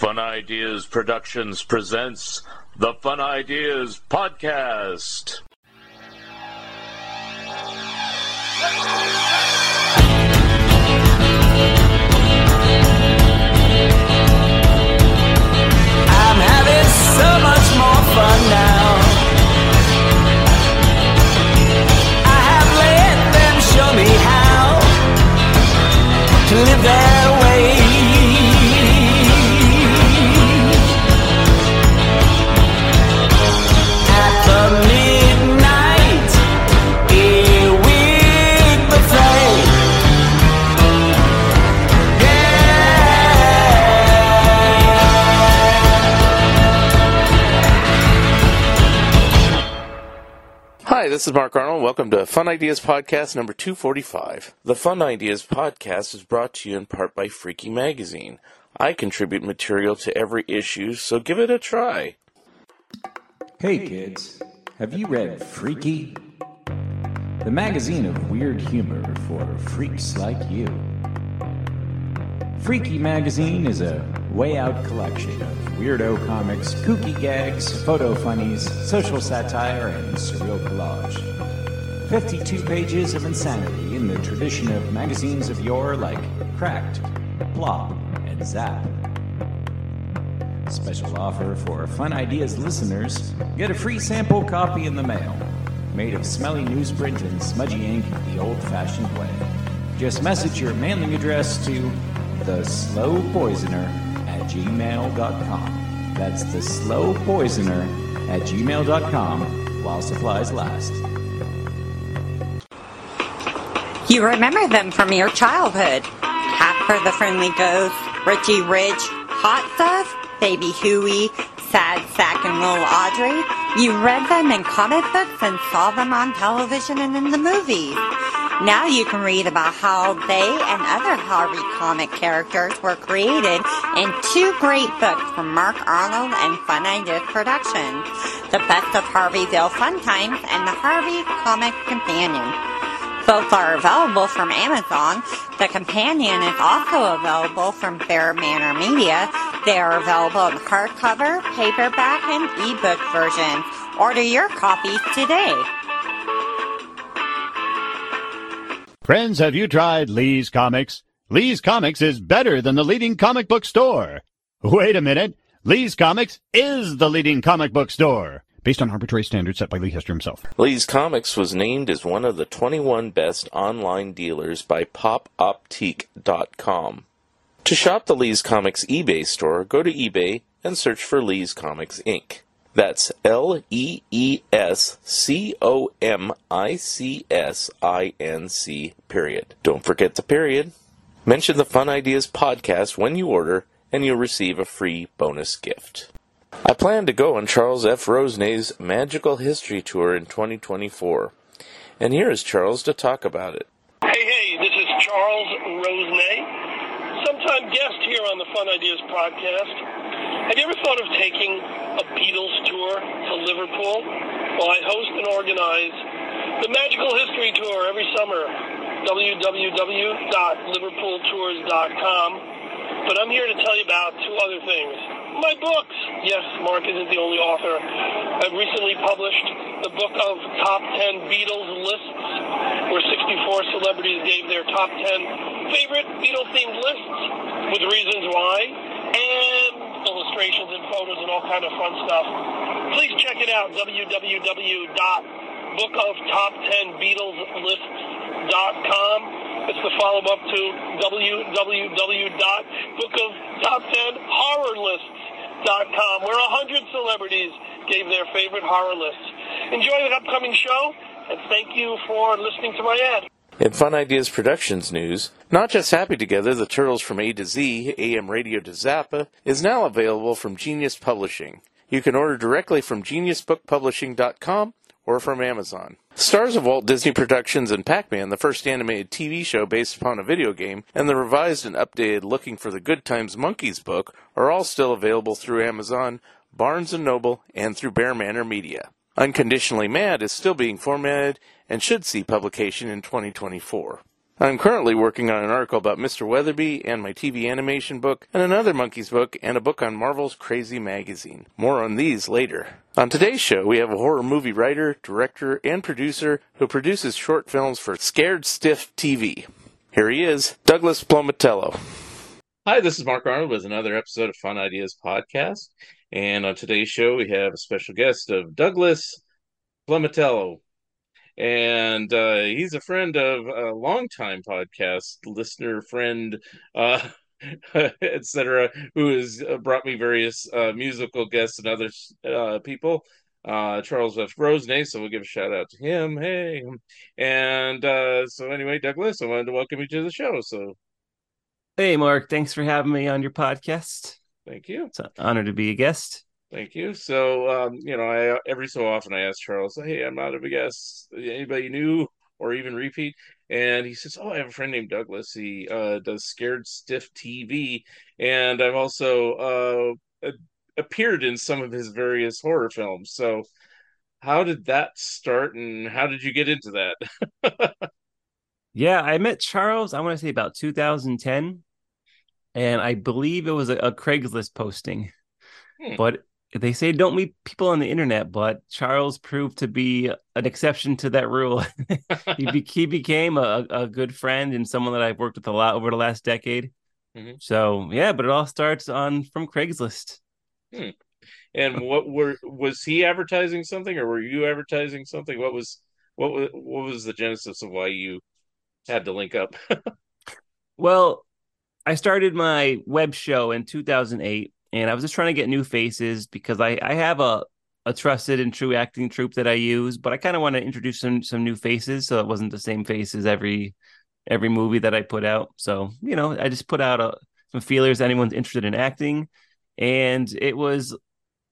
Fun Ideas Productions presents the Fun Ideas Podcast. I'm having so much more fun now. I have let them show me how to live their this is Mark Arnold. Welcome to Fun Ideas Podcast number 245. The Fun Ideas Podcast is brought to you in part by Freaky Magazine. I contribute material to every issue, so give it a try. Hey kids, have you read Freaky? The magazine of weird humor for freaks like you. Freaky Magazine is a way out collection of weirdo comics, kooky gags, photo funnies, social satire, and surreal collage. 52 pages of insanity in the tradition of magazines of yore like Cracked, Plop, and Zap. Special offer for Fun Ideas listeners get a free sample copy in the mail, made of smelly newsprint and smudgy ink the old fashioned way. Just message your mailing address to the slow poisoner gmail.com. That's the slow poisoner at gmail.com while supplies last. You remember them from your childhood. Casper the Friendly Ghost, Richie Rich, Hot Stuff, Baby Huey, Sad Sack and Little Audrey. You read them in comic books and saw them on television and in the movies. Now you can read about how they and other Harvey comic characters were created in two great books from Mark Arnold and Fun Ideas Productions. The Best of Harveyville Fun Times and the Harvey Comic Companion. Both are available from Amazon. The companion is also available from Bear Manor Media. They are available in hardcover, paperback, and ebook versions. Order your copies today. Friends, have you tried Lee's Comics? Lee's Comics is better than the leading comic book store. Wait a minute. Lee's Comics is the leading comic book store. Based on arbitrary standards set by Lee Hester himself. Lee's Comics was named as one of the 21 best online dealers by popoptique.com. To shop the Lee's Comics eBay store, go to eBay and search for Lee's Comics Inc. That's L E E S C O M I C S I N C period. Don't forget the period. Mention the Fun Ideas podcast when you order, and you'll receive a free bonus gift. I plan to go on Charles F. Rosenay's Magical History Tour in 2024. And here is Charles to talk about it. Hey, hey, this is Charles Rosenay, sometime guest here on the Fun Ideas podcast. Have you ever thought of taking a Beatles tour to Liverpool? Well, I host and organize the Magical History Tour every summer. www.liverpooltours.com. But I'm here to tell you about two other things. My books. Yes, Mark isn't the only author. I've recently published the book of top 10 Beatles lists, where 64 celebrities gave their top 10 favorite Beatles-themed lists with reasons why, and illustrations and photos and all kind of fun stuff. Please check it out, www.bookoftop10beatleslists.com. It's the follow-up to www.bookoftop10horrorlists.com, where 100 celebrities gave their favorite horror lists. Enjoy the upcoming show, and thank you for listening to my ad. In Fun Ideas Productions news, Not Just Happy Together, The Turtles from A to Z, AM Radio to Zappa, is now available from Genius Publishing. You can order directly from geniusbookpublishing.com or from Amazon. Stars of Walt Disney Productions and Pac-Man, the first animated TV show based upon a video game, and the revised and updated Looking for the Good Times Monkees book are all still available through Amazon, Barnes & Noble, and through Bear Manor Media. Unconditionally Mad is still being formatted and should see publication in 2024. I'm currently working on an article about Mr. Weatherby and my TV animation book, and another Monkees book, and a book on Marvel's Crazy Magazine. More on these later. On today's show, we have a horror movie writer, director, and producer who produces short films for Scared Stiff TV. Here he is, Douglas Plomitallo. Hi, this is Mark Arnold with another episode of Fun Ideas Podcast. And on today's show, we have a special guest of Douglas Plomitallo and uh, he's a friend of a longtime podcast listener, friend, uh, etc., who has uh, brought me various uh, musical guests and other uh, people. Uh, Charles F. Rosenay, so we'll give a shout out to him. Hey, and so anyway, Douglas, I wanted to welcome you to the show. So, hey, Mark, thanks for having me on your podcast. Thank you. It's an honor to be a guest. Thank you. So, um, you know, I every so often I ask Charles, "Hey, I'm not a guest. Anybody new or even repeat?" And he says, "Oh, I have a friend named Douglas. He uh, does Scared Stiff TV, and I've also uh, appeared in some of his various horror films." So, how did that start, and how did you get into that? yeah, I met Charles. I want to say about 2010, and I believe it was a, a Craigslist posting. Hmm. But they say don't meet people on the internet, but Charles proved to be an exception to that rule. he, be- he became a, a good friend and someone that I've worked with a lot over the last decade. Mm-hmm. So yeah, but it all starts on from Craigslist. Hmm. And what were was he advertising something, or were you advertising something? What was what was what was the genesis of why you had to link up? well, I started my web show in 2008 and I was just trying to get new faces because I I have a a trusted and true acting troupe that I use, but I kind of want to introduce some some new faces so it wasn't the same faces every every movie that I put out. So you know, I just put out a, some feelers. Anyone's interested in acting, and it was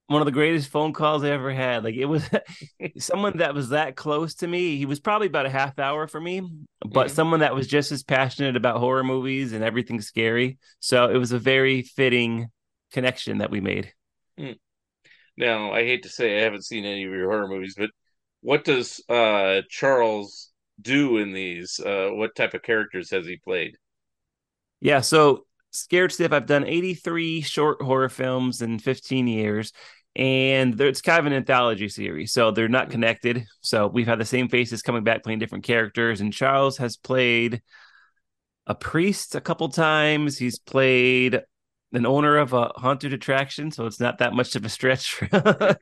one of the greatest phone calls I ever had. Like it was someone that was that close to me. He was probably about a half hour for me, but mm-hmm. someone that was just as passionate about horror movies and everything scary. So it was a very fitting connection that we made. Hmm. Now, I hate to say I haven't seen any of your horror movies, but what does uh, Charles do in these? Uh, what type of characters has he played? Yeah, so Scared Stiff, I've done 83 short horror films in 15 years, and it's kind of an anthology series, so they're not hmm. connected. So we've had the same faces coming back playing different characters, and Charles has played a priest a couple times. He's played an owner of a haunted attraction, so it's not that much of a stretch. I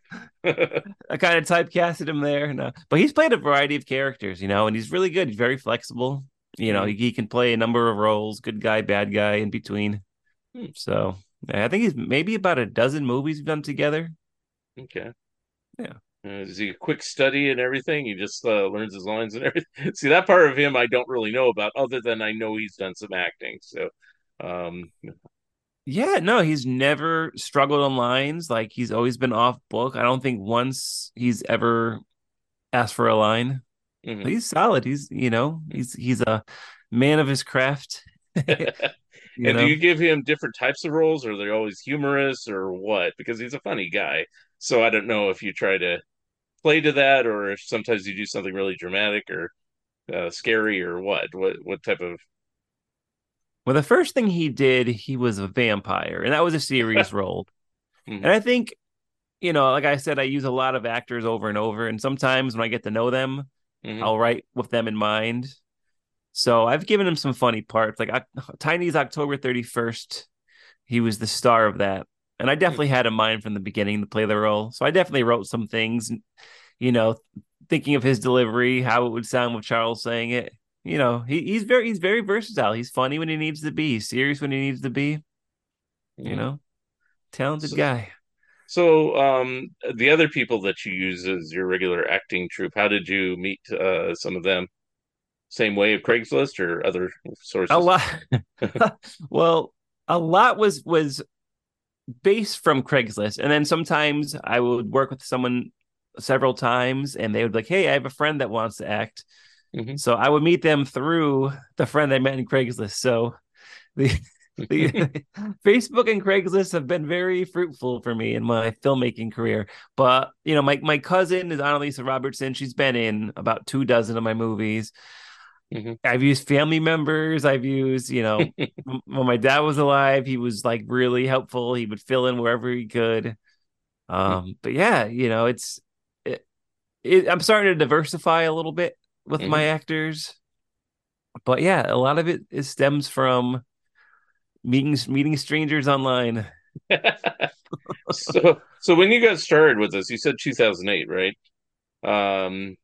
kind of typecasted him there, no. but he's played a variety of characters, you know, and he's really good. He's very flexible. You know, he, he, can play a number of roles, good guy, bad guy, in between. Hmm. So I think he's maybe about a dozen movies we've done together. Okay. Yeah. Uh, is he a quick study and everything? He just uh, learns his lines and everything. See that part of him I don't really know about, other than I know he's done some acting. So um, yeah, no, he's never struggled on lines. Like he's always been off book. I don't think once he's ever asked for a line. Mm-hmm. He's solid. He's you know he's he's a man of his craft. and know? do you give him different types of roles, or they're always humorous, or what? Because he's a funny guy. So I don't know if you try to play to that, or if sometimes you do something really dramatic or uh, scary, or what? What what type of well, the first thing he did, he was a vampire, and that was a serious role. Mm-hmm. And I think, you know, like I said, I use a lot of actors over and over, and sometimes when I get to know them, mm-hmm. I'll write with them in mind. So I've given him some funny parts, like Tiny's October thirty first. He was the star of that, and I definitely had a mind from the beginning to play the role. So I definitely wrote some things, you know, thinking of his delivery, how it would sound with Charles saying it you know, he, he's very he's very versatile. He's funny when he needs to be, serious when he needs to be. You mm-hmm. know, talented so, guy. So, um, the other people that you use as your regular acting troupe, how did you meet uh, some of them? Same way of Craigslist or other sources? A lot. well, a lot was was based from Craigslist, and then sometimes I would work with someone several times, and they would be like, "Hey, I have a friend that wants to act." Mm-hmm. So I would meet them through the friend I met in Craigslist. So the the Facebook and Craigslist have been very fruitful for me in my filmmaking career. But you know, my my cousin is Annalisa Robertson. She's been in about two dozen of my movies. Mm-hmm. I've used family members. I've used, you know, when my dad was alive, he was like really helpful. He would fill in wherever he could. Um, but yeah, you know, it's it, it, I'm starting to diversify a little bit with mm-hmm. my actors. But yeah, a lot of it, it stems from meeting meeting strangers online. so so when you got started with this, you said 2008, right? Um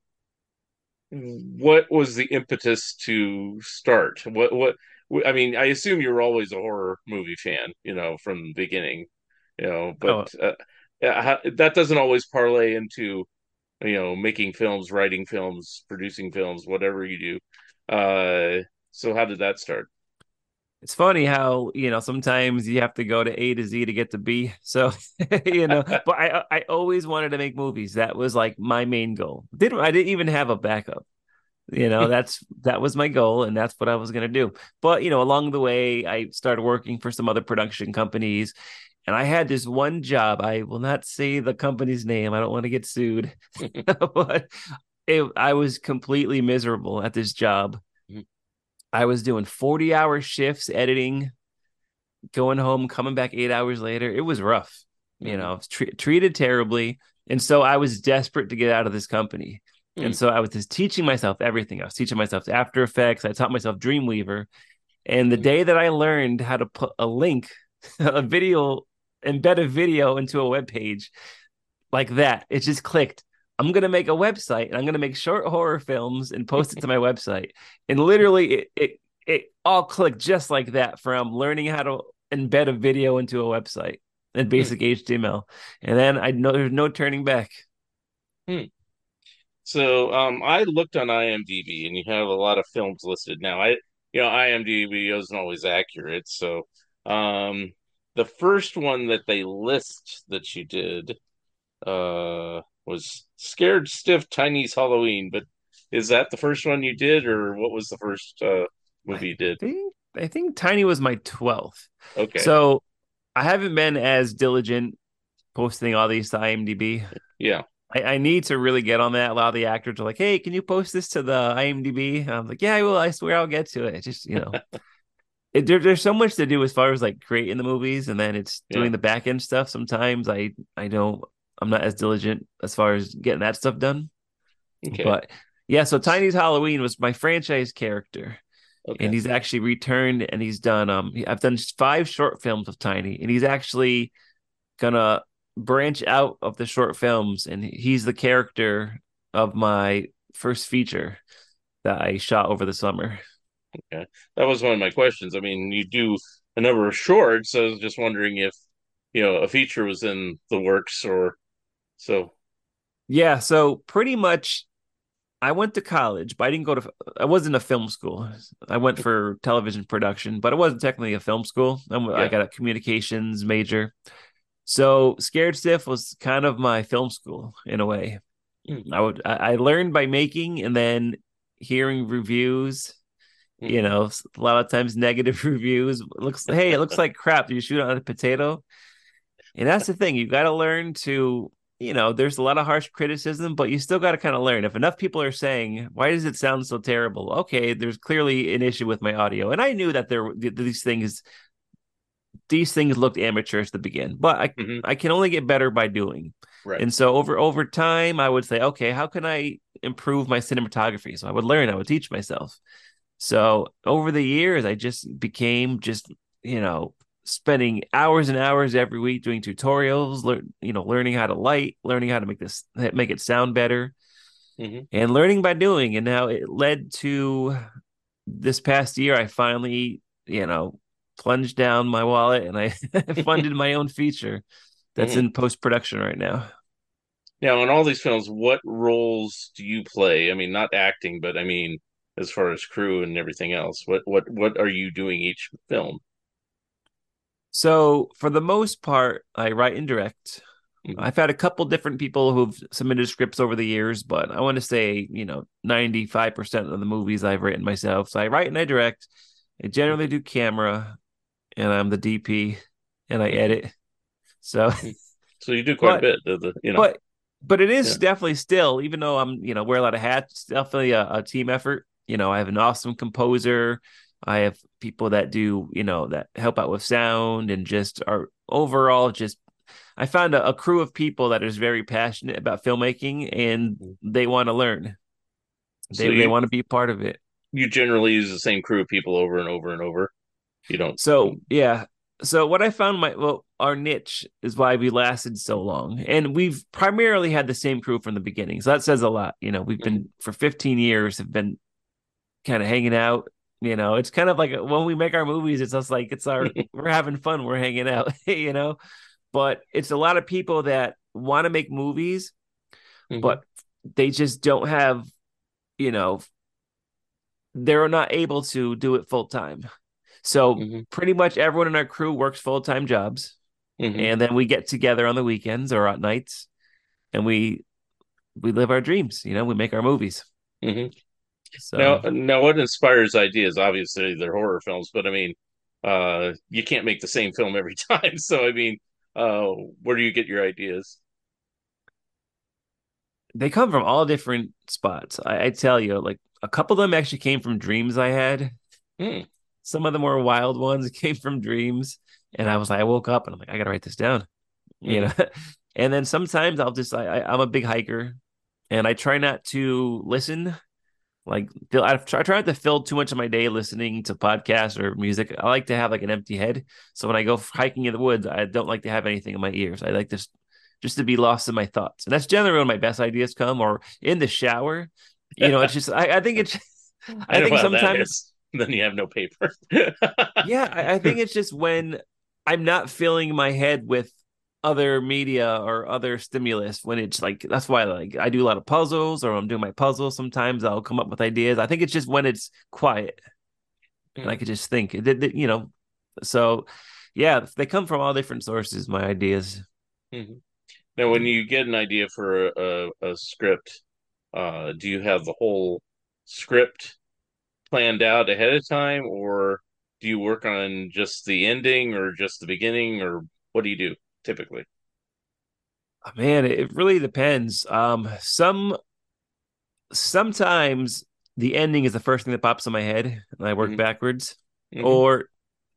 what was the impetus to start? What what I mean, I assume you were always a horror movie fan, you know, from the beginning, you know, but oh. uh, that doesn't always parlay into you know making films, writing films, producing films, whatever you do. Uh so how did that start? It's funny how you know sometimes you have to go to A to Z to get to B. So you know, but I I always wanted to make movies. That was like my main goal. Didn't I didn't even have a backup. You know, that's that was my goal, and that's what I was gonna do. But you know, along the way, I started working for some other production companies, and I had this one job. I will not say the company's name. I don't want to get sued, but it, I was completely miserable at this job I was doing 40 hour shifts editing, going home, coming back eight hours later. It was rough, mm-hmm. you know, tre- treated terribly. And so I was desperate to get out of this company. Mm-hmm. And mm. so I was just teaching myself everything. I was teaching myself After Effects. I taught myself Dreamweaver. And the mm-hmm. day that I learned how to put a link, a video, embed a video into a web page like that, it just clicked. I'm gonna make a website and I'm gonna make short horror films and post it to my website. And literally, it, it it all clicked just like that from learning how to embed a video into a website in hmm. basic HTML, and then I know there's no turning back. Hmm. So um, I looked on IMDb, and you have a lot of films listed now. I you know IMDb isn't always accurate, so um, the first one that they list that you did uh was Scared Stiff Tiny's Halloween, but is that the first one you did, or what was the first uh, movie you did? I think, I think Tiny was my 12th. Okay. So I haven't been as diligent posting all these to IMDb. Yeah. I, I, need to really get on that. A lot of the actors are like, hey, can you post this to the IMDb? I'm like, yeah, I will. I swear I'll get to it. It's just, you know. it, there, there's so much to do as far as like creating the movies and then it's doing yeah. the back end stuff sometimes i i don't I'm not as diligent as far as getting that stuff done. Okay. But yeah, so Tiny's Halloween was my franchise character. Okay. And he's actually returned and he's done um I've done five short films of Tiny and he's actually gonna branch out of the short films and he's the character of my first feature that I shot over the summer. Okay. That was one of my questions. I mean, you do a number of shorts, so I was just wondering if you know a feature was in the works or so, yeah. So pretty much, I went to college, but I didn't go to. I wasn't a film school. I went for television production, but it wasn't technically a film school. Yeah. I got a communications major. So Scared Stiff was kind of my film school in a way. Mm. I would I learned by making and then hearing reviews. Mm. You know, a lot of times negative reviews. It looks hey, it looks like crap. Do you shoot on a potato? And that's the thing. You got to learn to you know, there's a lot of harsh criticism, but you still got to kind of learn. If enough people are saying, "Why does it sound so terrible?" Okay, there's clearly an issue with my audio, and I knew that there were these things these things looked amateurish to begin, but I mm-hmm. I can only get better by doing. Right. And so over over time, I would say, okay, how can I improve my cinematography? So I would learn, I would teach myself. So over the years, I just became just you know spending hours and hours every week doing tutorials, learn, you know, learning how to light, learning how to make this make it sound better, mm-hmm. and learning by doing. And now it led to this past year. I finally, you know, plunged down my wallet and I funded my own feature that's mm-hmm. in post production right now. Now, in all these films, what roles do you play? I mean, not acting, but I mean, as far as crew and everything else, what what what are you doing each film? So for the most part, I write and direct. Mm-hmm. I've had a couple different people who've submitted scripts over the years, but I want to say, you know, 95% of the movies I've written myself. So I write and I direct. I generally do camera and I'm the DP and I edit. So mm-hmm. So you do quite but, a bit, the, you know. But but it is yeah. definitely still, even though I'm, you know, wear a lot of hats, definitely a, a team effort. you know, I have an awesome composer. I have people that do, you know, that help out with sound and just are overall just I found a, a crew of people that is very passionate about filmmaking and mm-hmm. they want to learn. So They they want to be part of it. You generally use the same crew of people over and over and over. You don't. So yeah. So what I found my well, our niche is why we lasted so long. And we've primarily had the same crew from the beginning. So that says a lot. You know, we've mm-hmm. been for 15 years have been kind of hanging out. You know, it's kind of like when we make our movies, it's just like it's our we're having fun, we're hanging out, you know. But it's a lot of people that want to make movies, Mhm. but they just don't have, you know, they're not able to do it full time. So Mhm. pretty much everyone in our crew works full time jobs, Mhm. and then we get together on the weekends or at nights, and we we live our dreams. You know, we make our movies. Mhm. So Now, now, what inspires ideas? Obviously, they're horror films, but I mean, uh, you can't make the same film every time. So, I mean, uh, where do you get your ideas? they come from all different spots. I, I tell you, like a couple of them actually came from dreams I had. Hmm. Some of the more wild ones came from dreams, and I was like, I woke up and I'm like, I gotta write this down, you know. and then sometimes I'll just, I, I, I'm a big hiker, and I try not to listen. Like, I try, I try not to fill too much of my day listening to podcasts or music. I like to have like an empty head. So when I go hiking in the woods, I don't like to have anything in my ears. I like this just to be lost in my thoughts. And that's generally when my best ideas come or in the shower. You know, it's just I, I think it's I, know think sometimes then you have no paper. yeah, I, I think it's just when I'm not filling my head with other media or other stimulus when it's like that's why like I do a lot of puzzles or I'm doing my puzzles sometimes I'll come up with ideas. I think it's just when it's quiet and I could just think it, you know so yeah, they come from all different sources my ideas. Mhm. Now, when you get an idea for a, a, a script, uh, do you have the whole script planned out ahead of time, or do you work on just the ending, or just the beginning, or what do you do typically? Oh, Man, it really depends. Um, some sometimes the ending is the first thing that pops in my head, and I work Mhm. backwards. Mhm. Or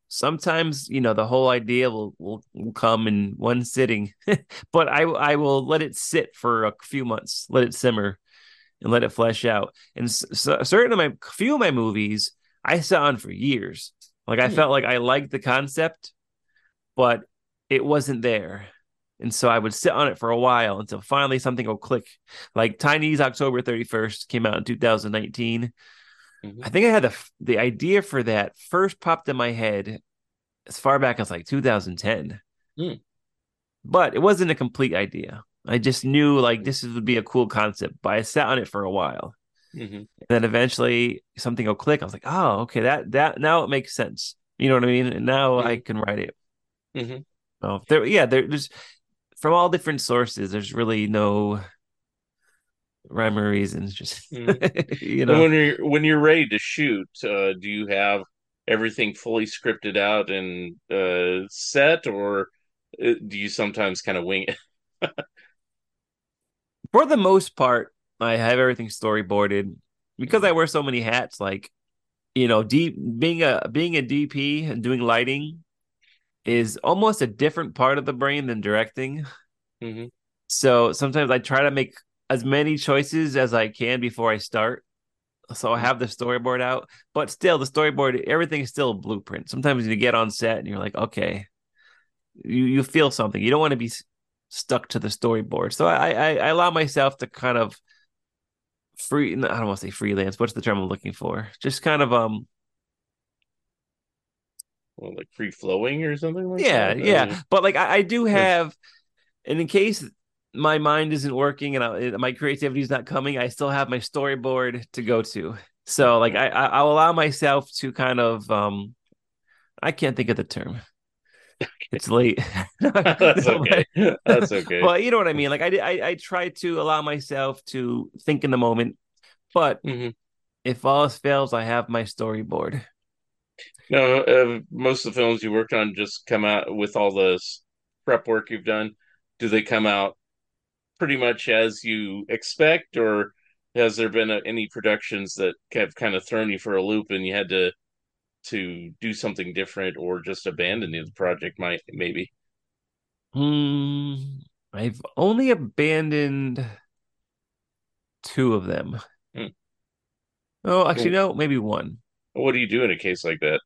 sometimes, you know, the whole idea will will, will come in one sitting, but I I will let it sit for a few months, let it simmer, and let it flesh out. And so, certain of my few of my movies, I sat on for years. Like I Hmm. felt like I liked the concept, but it wasn't there. And so I would sit on it for a while until finally something will click. Like Tiny's October 31st came out in 2019. Mhm. I think I had the the idea for that first popped in my head as far back as like 2010. Hmm. But it wasn't a complete idea. I just knew like this would be a cool concept, but I sat on it for a while. Mhm. And then eventually something will click. I was like, oh, okay, that that now it makes sense. You know what I mean? And now I can write it. Oh, there, yeah, there, there's from all different sources. There's really no rhyme or reason. Just Mhm. you And know, when you're when you're ready to shoot, uh, do you have everything fully scripted out and uh, set, or uh, do you sometimes kind of wing it? for the most part, I have everything storyboarded because I wear so many hats. Like, you know, deep being a being a DP and doing lighting is almost a different part of the brain than directing. Mhm. So sometimes I try to make as many choices as I can before I start. So I have the storyboard out, but still the storyboard, everything is still a blueprint. Sometimes you get on set and you're like, okay, you you feel something. You don't want to be stuck to the storyboard. So I I, I allow myself to kind of free. I don't want to say freelance. What's the term I'm looking for? Just kind of um Well, like free flowing or something like yeah that? I yeah. but like i, I do have and in case my mind isn't working and I, my creativity is not coming i still have my storyboard to go to. So like i I- i'll allow myself to kind of um i can't think of the term. It's late. That's okay. That's okay. but you know what i mean? Like I, I i try to allow myself to think in the moment but Mhm. if all else fails i have my storyboard No, uh, most of the films you worked on just come out with all the prep work you've done. Do they come out pretty much as you expect, or has there been uh any productions that have kind of thrown you for a loop and you had to to do something different or just abandon the project? Might maybe. Hmm. I've only abandoned two of them. Hmm. Oh, actually, no, maybe one. What do you do in a case like that?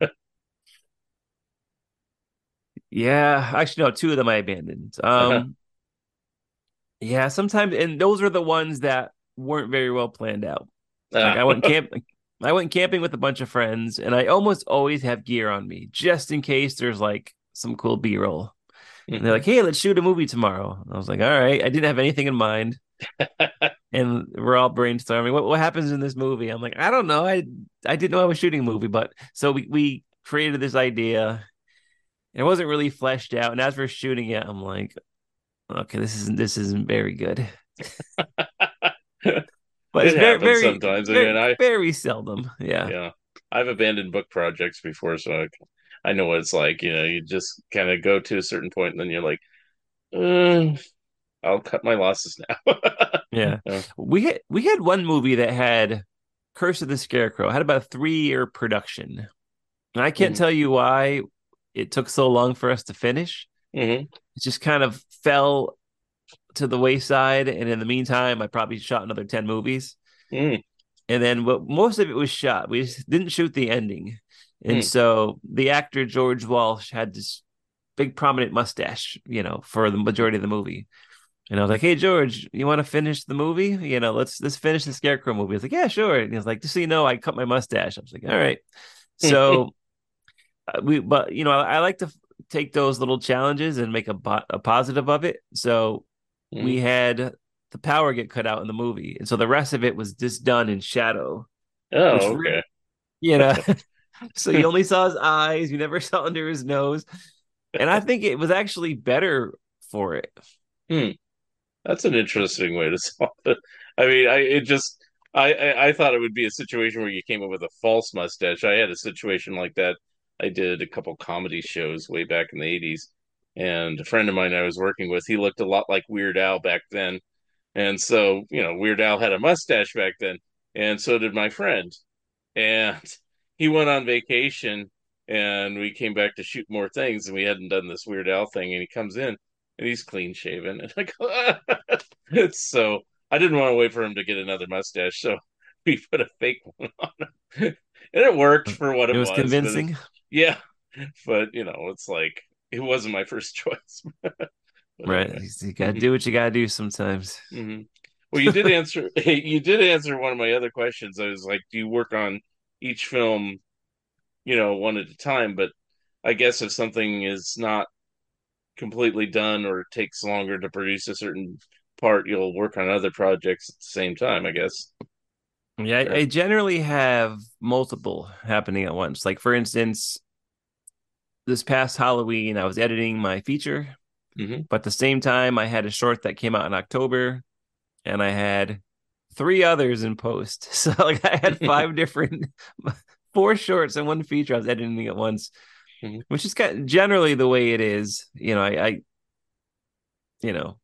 Yeah, actually, no, two of them I abandoned. Uh-huh. Um, yeah, sometimes, and those are the ones that weren't very well planned out. Uh. Like I went camp, I went camping with a bunch of friends, and I almost always have gear on me just in case there's like some cool B roll. And they're mm-hmm. like, "Hey, let's shoot a movie tomorrow." I was like, "All right." I didn't have anything in mind, and we're all brainstorming. What what happens in this movie? I'm like, I don't know. I I didn't know I was shooting a movie, but so we we created this idea. It wasn't really fleshed out, and as we're shooting it, I'm like, okay, this isn't this isn't very good. But It very, happens very, sometimes. I very, mean, I- very seldom. Yeah. yeah i've abandoned book projects before so I, I know what it's like you know you just kind of go to a certain point and then you're like uh, i'll cut my losses now Yeah. Yeah. We had we had one movie that had Curse of the Scarecrow, had about a three year production. And I can't Mhm. tell you why it took so long for us to finish. hmm It just kind of fell to the wayside. And in the meantime, I probably shot another 10 movies. Mm. And then what most of it was shot. We just didn't shoot the ending. And Hmm. so the actor George Walsh had this big prominent mustache, you know, for the majority of the movie. And I was like, "Hey George, you want to finish the movie? You know, let's let's finish the Scarecrow movie." I was like, "Yeah, sure." And he was like, "Just so you know, I cut my mustache." I was like, "All right." So uh, we, but you know, I, I like to f- take those little challenges and make a a positive of it. So we had the power get cut out in the movie, and so the rest of it was just done in shadow. oh okay really- You know, so you only saw his eyes, you never saw under his nose, and I think it was actually better for it. That's an interesting way to solve it i mean i it just I, I i thought it would be a situation where you came up with a false mustache i had a situation like that i did a couple comedy shows way back in the 80s and a friend of mine i was working with he looked a lot like weird al back then And so, you know, Weird Al had a mustache back then, and so did my friend. And he went on vacation, and we came back to shoot more things, and we hadn't done this Weird Al thing. And he comes in, and he's clean shaven, and I go, so I didn't want to wait for him to get another mustache, so we put a fake one on him, and it worked for what it, It was but convincing. yeah, but you know, it's like it wasn't my first choice. Right. anyway. You gotta do what you gotta do sometimes. hmm Well, you did answer. you did answer one of my other questions. I was like, do you work on each film, you know, one at a time? But I guess if something is not completely done or takes longer to produce a certain part, you'll work on other projects at the same time. I guess. Yeah, I, I generally have multiple happening at once. Like for instance, this past Halloween, I was editing my feature, hmm but at the same time, I had a short that came out in October, and I had three others in post. So like I had five different, four shorts and one feature I was editing at once, Mhm. which is kind of generally the way it is. You know, I, I you know,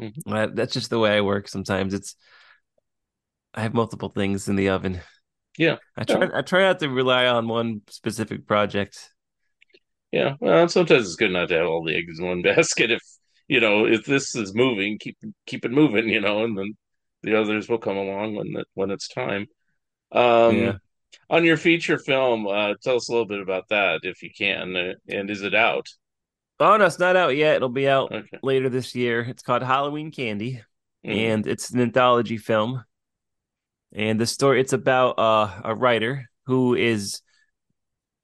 Mhm. I- that's just the way I work. Sometimes it's I have multiple things in the oven. Yeah. I try I try not to rely on one specific project. Yeah. Well, sometimes it's good not to have all the eggs in one basket. If you know, if this is moving, keep keep it moving. You know, and then the others will come along when the, when it's time. Um, Yeah. On your feature film, uh, tell us a little bit about that, if you can. Uh, and is it out? Oh no, it's not out yet. It'll be out Okay. later this year. It's called Halloween Candy, Mhm. and it's an anthology film. And the story it's about uh, a writer who is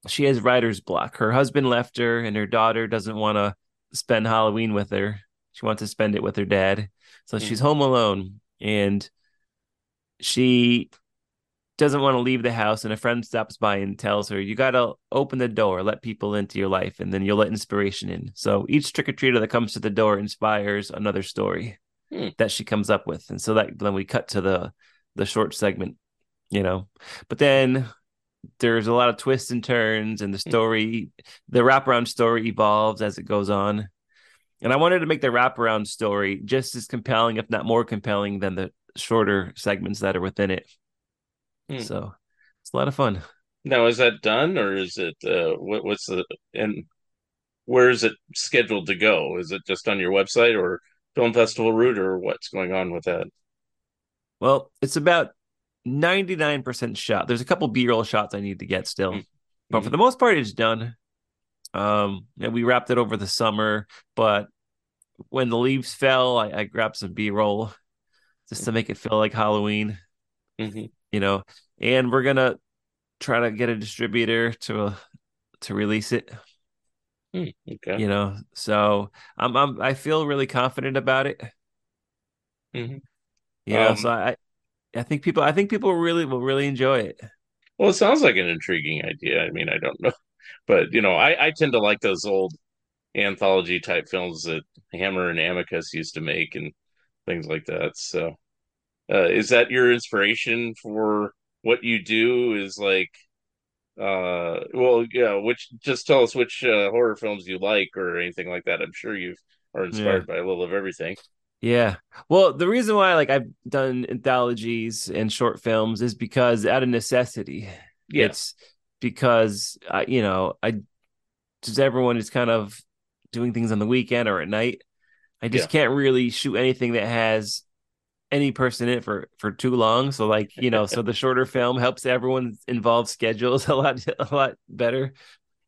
she has writer's block. Her husband left her, and her daughter doesn't want to spend Halloween with her. She wants to spend it with her dad, so she's home alone, and she doesn't want to leave the house. And a friend stops by and tells her, "You got to open the door, let people into your life, and then you'll let inspiration in." So each trick or treater that comes to the door inspires another story Hmm. that she comes up with, and so that then we cut to the the short segment, you know. But then there's a lot of twists and turns, and the story, the wraparound story evolves as it goes on. And I wanted to make the wraparound story just as compelling, if not more compelling, than the shorter segments that are within it. Hmm. So it's a lot of fun. Now, is that done or is it uh, what, what's the and where is it scheduled to go? Is it just on your website or film festival route or what's going on with that? Well, it's about 99% shot. There's a couple B-roll shots I need to get still. Mm. But for the most part it's done. Um and we wrapped it over the summer, but when the leaves fell, I, I grabbed some B-roll just to make it feel like Halloween, Mhm. You know. And we're going to try to get a distributor to uh, to release it, Hmm, okay. you know. So, I'm I'm I feel really confident about it. Mhm. You know, Um, so I I think people I think people really will really enjoy it. Well, it sounds like an intriguing idea. I mean, I don't know, but you know, I I tend to like those old anthology type films that Hammer and Amicus used to make and things like that. So, uh, is that your inspiration for what you do? Is like, uh, well, yeah, which just tell us which uh, horror films you like or anything like that. I'm sure you are inspired by a little of everything. Yeah. Well, the reason why like I've done anthologies and short films is because out of necessity. Yeah. It's because I, you know, I just everyone is kind of doing things on the weekend or at night. I just can't really shoot anything that has any person in it for for too long. So like, you know, so the shorter film helps everyone's involved schedules a lot a lot better.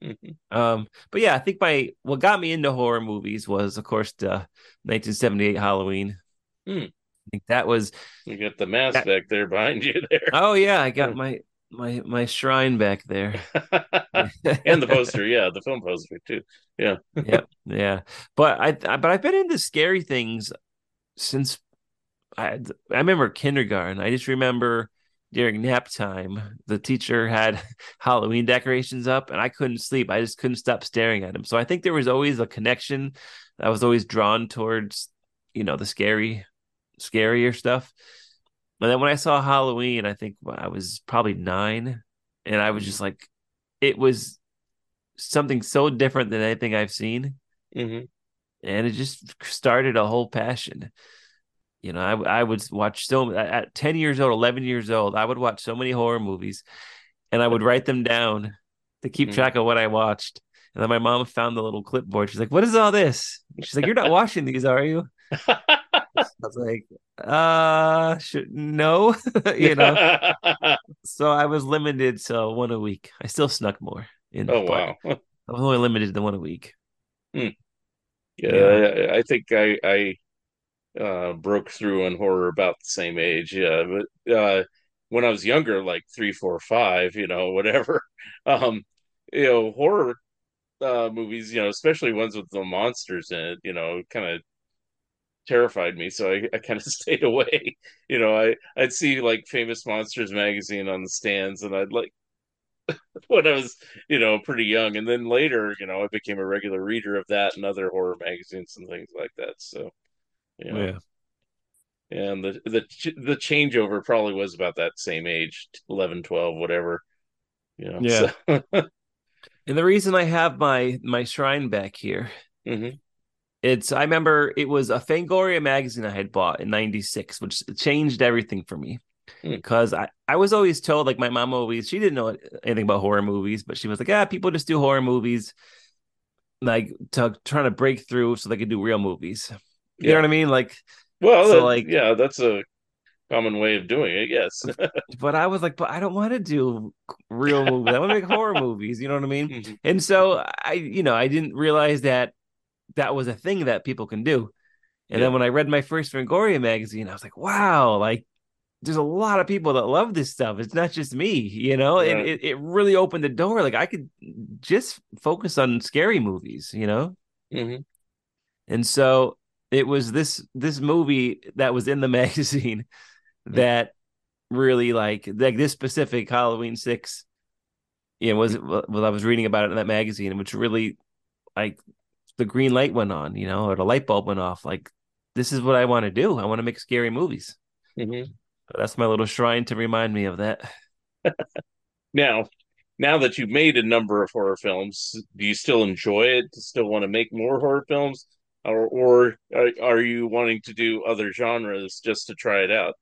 Mhm. Um, but yeah, I think my what got me into horror movies was, of course, the 1978 Halloween. Hmm. I think that was. You got the mask That- back there behind you there, Oh yeah, I got my my my shrine back there. and the poster. Yeah, the film poster too. Yeah. yep, yeah. But I, I but I've been into scary things since I I remember kindergarten. I just remember during nap time, the teacher had Halloween decorations up, and I couldn't sleep. I just couldn't stop staring at them. So I think there was always a connection. I was always drawn towards, you know, the scary, scarier stuff. And then when I saw Halloween, I think I was probably nine, and I was just like, it was something so different than anything I've seen hmm and it just started a whole passion. You know, I I would watch so at- at ten years old, eleven years old, I would watch so many horror movies, and I would write them down to keep Mm. track of what I watched. And then my mom found the little clipboard. She's like, "What is all this?" She's like, "You're not watching these, are you?" I was like, "Uh, should no," you know. So I was limited to one a week. I still snuck more. In, oh wow. I was only limited to one a week. Yeah, Yeah. I, I think I I uh broke through in horror about the same age. Yeah, but uh when I was younger, like three, four, five, you know, whatever. Um, you know, horror uh movies, you know, especially ones with the monsters in it, you know, kind of terrified me. So I, I kind of stayed away. You know, I I'd see like famous monsters magazine on the stands and I'd like when I was, you know, pretty young. And then later, you know, I became a regular reader of that and other horror magazines and things like that. So, you know, and the the the changeover probably was about that same age, 11, 12, whatever. You know, Yeah. so- And the reason I have my my shrine back here, Mhm. it's I remember it was a Fangoria magazine I had bought in '96, which changed everything for me. Hmm. Because I, I was always told, like my mom always, she didn't know anything about horror movies, but she was like, ah, people just do horror movies, like to trying to break through so they could do real movies. You know what I mean? Like, Well, So, that- like- yeah, that's a common way of doing it. Yes. but I was like, but I don't want to do real movies. I want to make horror movies. You know what I mean? Mhm. And so I, you know, I didn't realize that that was a thing that people can do. And Yeah. then when I read my first Fangoria magazine, I was like, wow, like there's a lot of people that love this stuff. It's not just me, you know, and it, it really opened the door. Like I could just focus on scary movies, you know? Mhm. And so it was this this movie that was in the magazine that really like like this specific Halloween six. You know, was well, I was reading about it in that magazine, which really like the green light went on, you know, or the light bulb went off. Like, this is what I want to do. I want to make scary movies. Mhm. So that's my little shrine to remind me of that. Now, now that you've made a number of horror films, do you still enjoy it? Do you still want to make more horror films, or or are, are you wanting to do other genres just to try it out?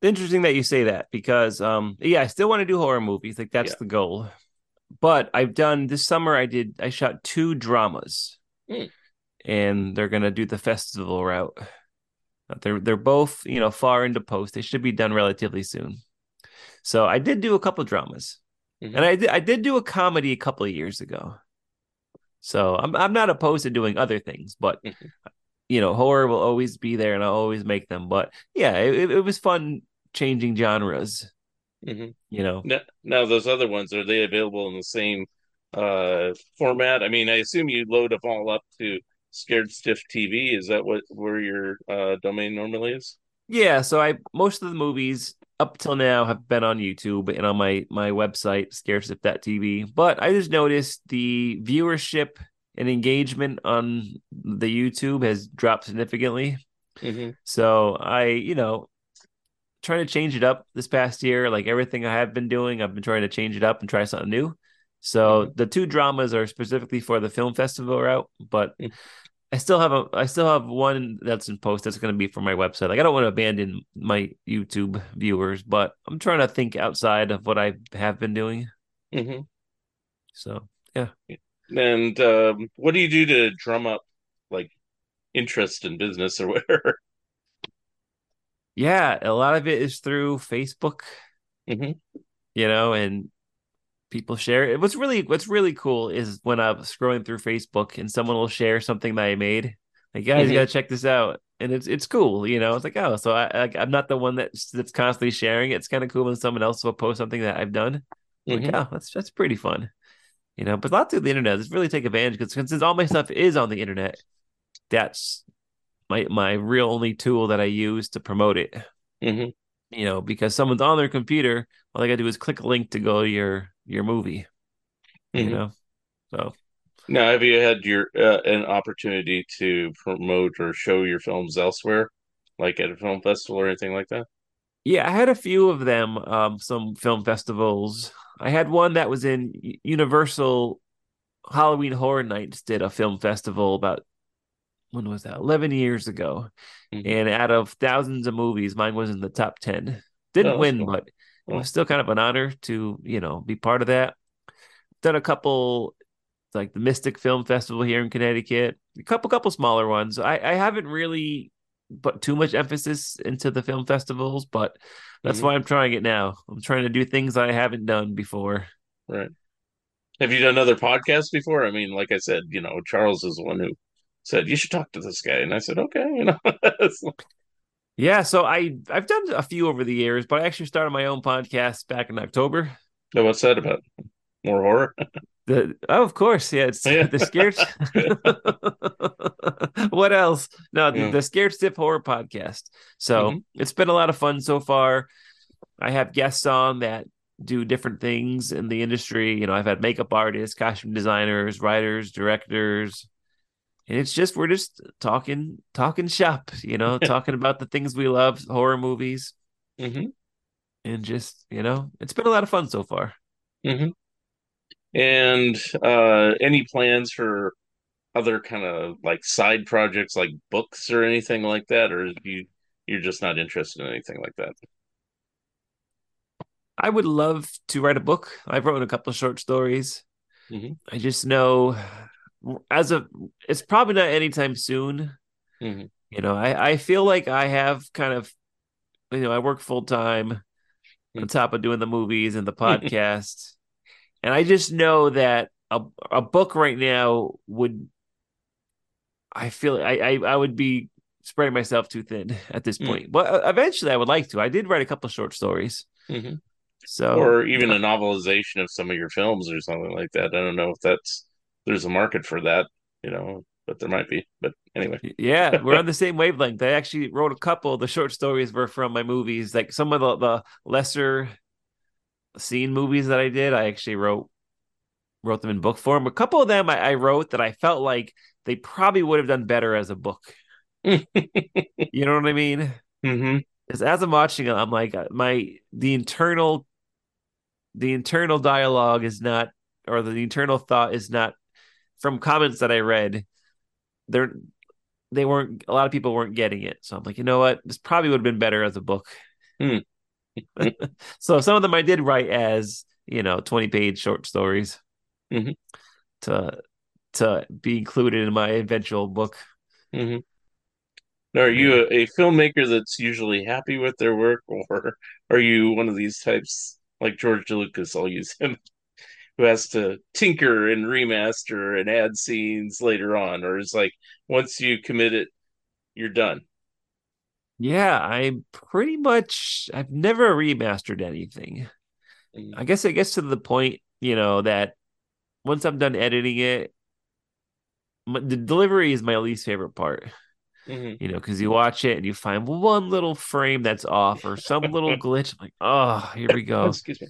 Interesting that you say that because um yeah, I still want to do horror movies. Like that's Yeah. the goal. But I've done this summer I did I shot two dramas. Hmm. And they're gonna do the festival route. Uh, They're they're both, you know, far into post. They should be done relatively soon. So I did do a couple dramas. Mhm. And I did I did do a comedy a couple of years ago. So I'm I'm not opposed to doing other things, but Mhm. you know, horror will always be there and I'll always make them. But yeah, it, it- was fun changing genres, Mhm. you know. Now, now those other ones are they available in the same uh format? I mean, I assume you load them all up to Scared Stiff TV. Is that what where your uh domain normally is? Yeah, so I most of the movies up till now have been on YouTube and on my my website scaredstiff.tv. But I just noticed the viewership and engagement on the YouTube has dropped significantly. Mm-hmm. So I, you know, trying to change it up this past year. Like everything I have been doing, I've been trying to change it up and try something new. So the two dramas are specifically for the film festival route, but Mm. I still have a I still have one that's in post that's going to be for my website. Like I don't want to abandon my YouTube viewers, but I'm trying to think outside of what I have been doing. Mm-hmm. So yeah. And um, what do you do to drum up like interest in business or whatever? yeah, a lot of it is through Facebook. hmm you know, and people share it. What's really what's really cool is when I'm scrolling through Facebook and someone will share something that I made. Like, guys, Mhm. you gotta check this out, and it's it's cool, you know. It's like, oh, so I like I'm not the one that's that's constantly sharing. It's kind of cool when someone else will post something that I've done. I'm Mhm. Like, oh, that's that's pretty fun, you know. But lots of the internet, just really take advantage because since all my stuff is on the internet, that's my my real only tool that I use to promote it hmm you know, because someone's on their computer, all they gotta do is click a link to go to your your movie, you Mhm. know. So Now, have you had your uh, an opportunity to promote or show your films elsewhere, like at a film festival or anything like that? yeah, I had a few of them, um, some film festivals. I had one that was in Universal Halloween Horror Nights did a film festival about when was that? Eleven years ago. Mhm. And out of thousands of movies, mine was in the top ten. Didn't Oh, win, cool. but it was still kind of an honor to, you know, be part of that. Done a couple like the Mystic Film Festival here in Connecticut, a couple couple smaller ones. I, I haven't really put too much emphasis into the film festivals, but that's Mhm. why I'm trying it now. I'm trying to do things I haven't done before. Right. Have you done other podcasts before? I mean, like I said, you know, Charles is the one who said you should talk to this guy, and I said, okay, you know. Yeah, so I I've done a few over the years, but I actually started my own podcast back in October. So what's that about? More horror? The oh, of course, yeah, it's Yeah. the scared. what else? No, the, Yeah. the scared stiff horror podcast. So Mhm. it's been a lot of fun so far. I have guests on that do different things in the industry. You know, I've had makeup artists, costume designers, writers, directors, and it's just we're just talking talking shop. You know, talking about the things we love, horror movies, hmm and just you know, it's been a lot of fun so far. hmm And uh, any plans for other kind of like side projects, like books or anything like that, or you you're just not interested in anything like that? I would love to write a book. I've written a couple of short stories. Mhm. I just know as of it's probably not anytime soon. Mhm. You know, I, I feel like I have kind of you know, I work full time on Mhm. top of doing the movies and the podcast. and I just know that a a book right now would I feel I I, I would be spreading myself too thin at this Mm. point. But uh, eventually I would like to. I did write a couple of short stories. Mhm. So Or even a novelization of some of your films or something like that. I don't know if that's there's a market for that, you know, but there might be. But anyway. Yeah, we're on the same wavelength. I actually wrote a couple. The short stories were from my movies, like some of the, the lesser seen movies that I did. I actually wrote wrote them in book form. A couple of them I, I wrote that I felt like they probably would have done better as a book. You know what I mean? hmm Because as I'm watching it, I'm like uh, my the internal the internal dialogue is not or the internal thought is not from comments that I read. They're they weren't a lot of people weren't getting it. So I'm like, you know what? This probably would have been better as a book. Hmm. so some of them I did write as you know twenty page short stories Mhm. to to be included in my eventual book. hmm Now, are you a, a filmmaker that's usually happy with their work, or are you one of these types like George Lucas? I'll use him, who has to tinker and remaster and add scenes later on, or is like once you commit it, you're done. Yeah, I'm pretty much. I've never remastered anything. Mhm. I guess it gets to the point, you know, that once I'm done editing it, m- the delivery is my least favorite part. Mhm. You know, because you watch it and you find one little frame that's off or some little glitch. I'm like, oh, here we go. Excuse me.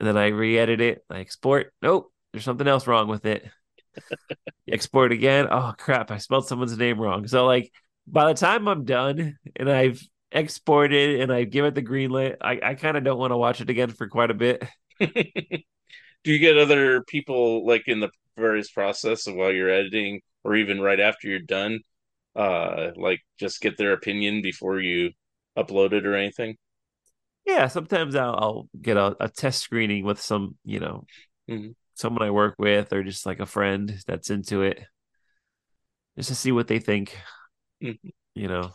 And then I re-edit it. I export. Nope, there's something else wrong with it. Export again. Oh crap! I spelled someone's name wrong. So like, by the time I'm done and I've exported and I give it the green light, I, I kind of don't want to watch it again for quite a bit. Do you get other people like in the various process of while you're editing, or even right after you're done, uh, like just get their opinion before you upload it or anything? Yeah, sometimes I'll, I'll get a, a test screening with some, you know, Mhm. someone I work with or just like a friend that's into it, just to see what they think. Mhm. You know,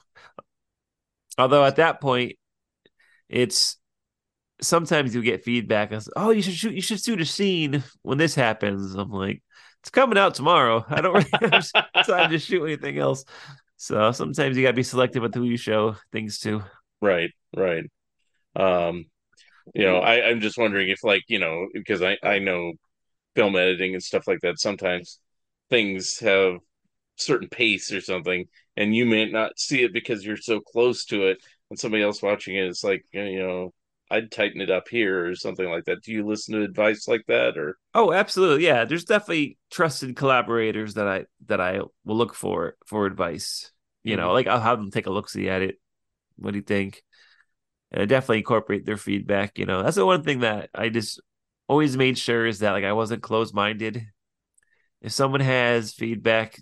although at that point, it's sometimes you get feedback as, "Oh, you should shoot, you should shoot a scene when this happens." I'm like, "It's coming out tomorrow. I don't really have time to shoot anything else." So sometimes you gotta be selective with who you show things to. Right, right. Um, you know, I, I'm just wondering if like, you know, because I, I know film editing and stuff like that, sometimes things have certain pace or something, and you may not see it because you're so close to it, and somebody else watching it, it's like, you know, I'd tighten it up here or something like that. Do you listen to advice like that or Oh, absolutely. Yeah, there's definitely trusted collaborators that I that I will look for for advice. You know, Mhm. like I'll have them take a look see at it. What do you think? And I definitely incorporate their feedback. You know, that's the one thing that I just always made sure is that like I wasn't closed minded. If someone has feedback,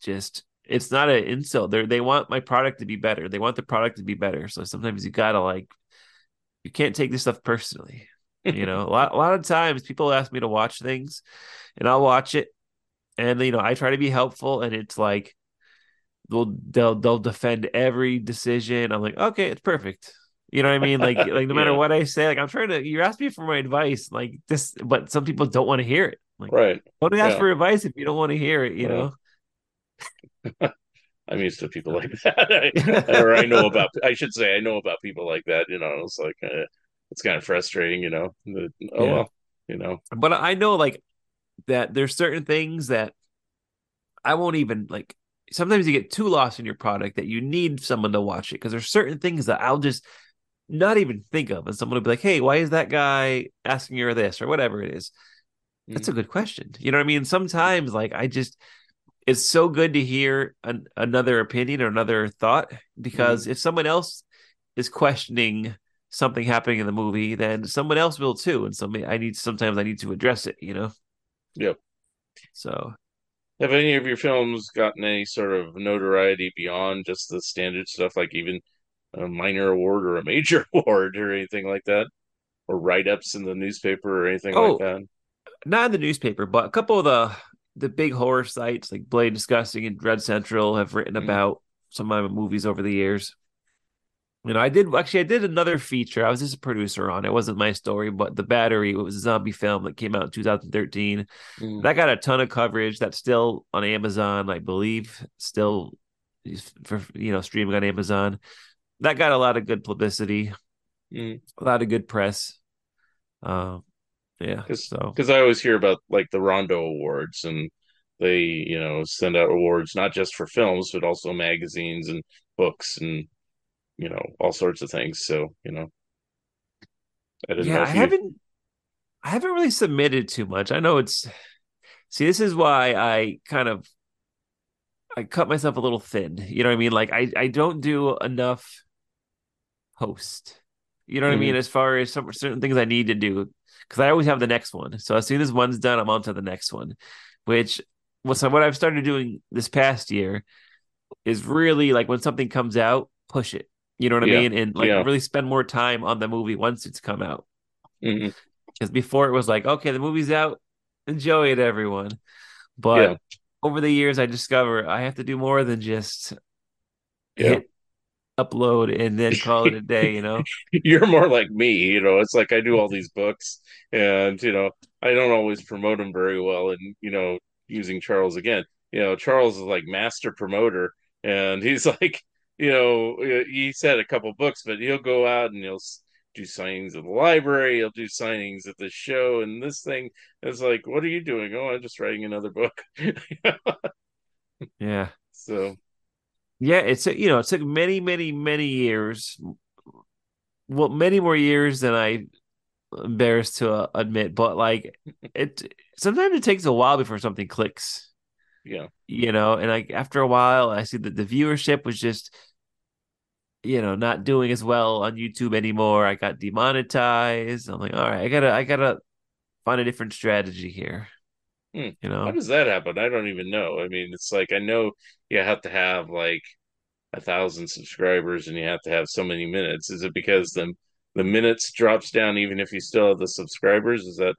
just it's not an insult. They they want my product to be better. They want the product to be better. So sometimes you gotta like you can't take this stuff personally. You know, a lot a lot of times people ask me to watch things and I'll watch it and you know, I try to be helpful and it's like they'll they'll they'll defend every decision. I'm like, okay, it's perfect. You know what I mean? Like like no matter Yeah. what I say, like I'm trying to you're asking me for my advice, like this but some people don't want to hear it. Like right? don't ask Yeah. for advice if you don't want to hear it, you Right. know? I'm used to people like that. I, or I know about, I should say, I know about people like that. You know, it's like, uh, it's kind of frustrating, you know. But, oh, Yeah. well, you know. But I know like that there's certain things that I won't even like sometimes you get too lost in your product that you need someone to watch it because there's certain things that I'll just not even think of and someone will be like, Hey, why is that guy asking you this or whatever it is? That's a mm. good question. You know what I mean? Sometimes like I just it's so good to hear an, another opinion or another thought mm-hmm. because if someone else is questioning something happening in the movie, then someone else will too. And so I need sometimes I need to address it, you know? Yep. So Have any of your films gotten any sort of notoriety beyond just the standard stuff, like even a minor award or a major award or anything like that? Or write ups in the newspaper or anything Oh. like that? not in the newspaper, but a couple of the the big horror sites like Bloody Disgusting and Dread Central have written Mhm. about some of my movies over the years. You know, I did actually I did another feature. I was just a producer on it. Wasn't my story, but the battery it was a zombie film that came out in 2013. Mm. That got a ton of coverage. That's still on Amazon, I believe. Still for you know streaming on Amazon. That got a lot of good publicity, Mm. a lot of good press. Um, yeah. Cause, So 'cause I always hear about like the Rondo Awards and they, you know, send out awards not just for films, but also magazines and books and, you know, all sorts of things. So, you know, I didn't know yeah, if I you- haven't I haven't really submitted too much. I know it's see, this is why I kind of I cut myself a little thin. You know what I mean? Like I I don't do enough host. You know what I mm-hmm. mean? As far as some certain things I need to do, because I always have the next one. So as soon as one's done, I'm on to the next one. Which was so what I've started doing this past year is really like when something comes out, push it. You know what Yeah, I mean? And like yeah. really spend more time on the movie once it's come out. Mm-hmm. Because before it was like, okay, the movie's out, enjoy it, everyone. But Yeah. over the years, I discover I have to do more than just Yeah. hit upload and then call it a day. You know? You're more like me, you know. It's like I do all these books, and you know, I don't always promote them very well. And you know, using Charles again, you know, Charles is like master promoter, and he's like, you know, he's had a couple books, but he'll go out and he'll do signings at the library, he'll do signings at the show, and this thing is like, what are you doing? Oh, I'm just writing another book. Yeah. so Yeah. It's you know, it took many, many, many years. Well, many more years than I embarrassed to uh, admit, but like it sometimes it takes a while before something clicks. yeah, you know and like after a while i see that the viewership was just you know not doing as well on youtube anymore i got demonetized i'm like all right i gotta i gotta find a different strategy here Hmm. you how does that happen? I don't even know. I mean, it's like I know you have to have like a thousand subscribers and you have to have so many minutes. Is it because the the minutes drops down even if you still have the subscribers? Is that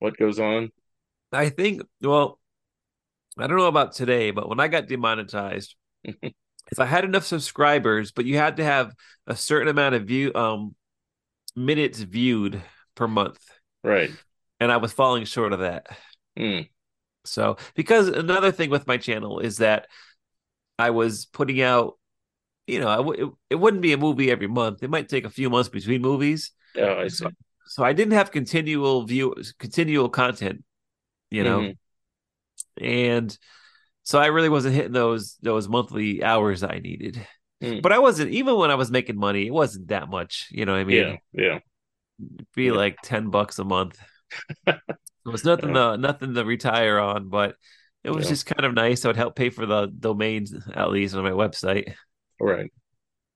what goes on? i think well i don't know about today but when i got demonetized if i had enough subscribers but you had to have a certain amount of view um minutes viewed per month Right. and i was falling short of that Hmm. So, because another thing with my channel is that I was putting out, you know, w- it, it wouldn't be a movie every month. It might take a few months between movies. Oh, I see. So, so I didn't have continual view, continual content, you know, Mhm. and so I really wasn't hitting those those monthly hours I needed. Hmm. But I wasn't even when I was making money. It wasn't that much, you know. what I mean, Yeah, yeah. It'd be Yeah. like ten bucks a month. it was nothing to nothing to retire on, but it was Yeah. just kind of nice. So it helped pay for the domains at least on my website. Right.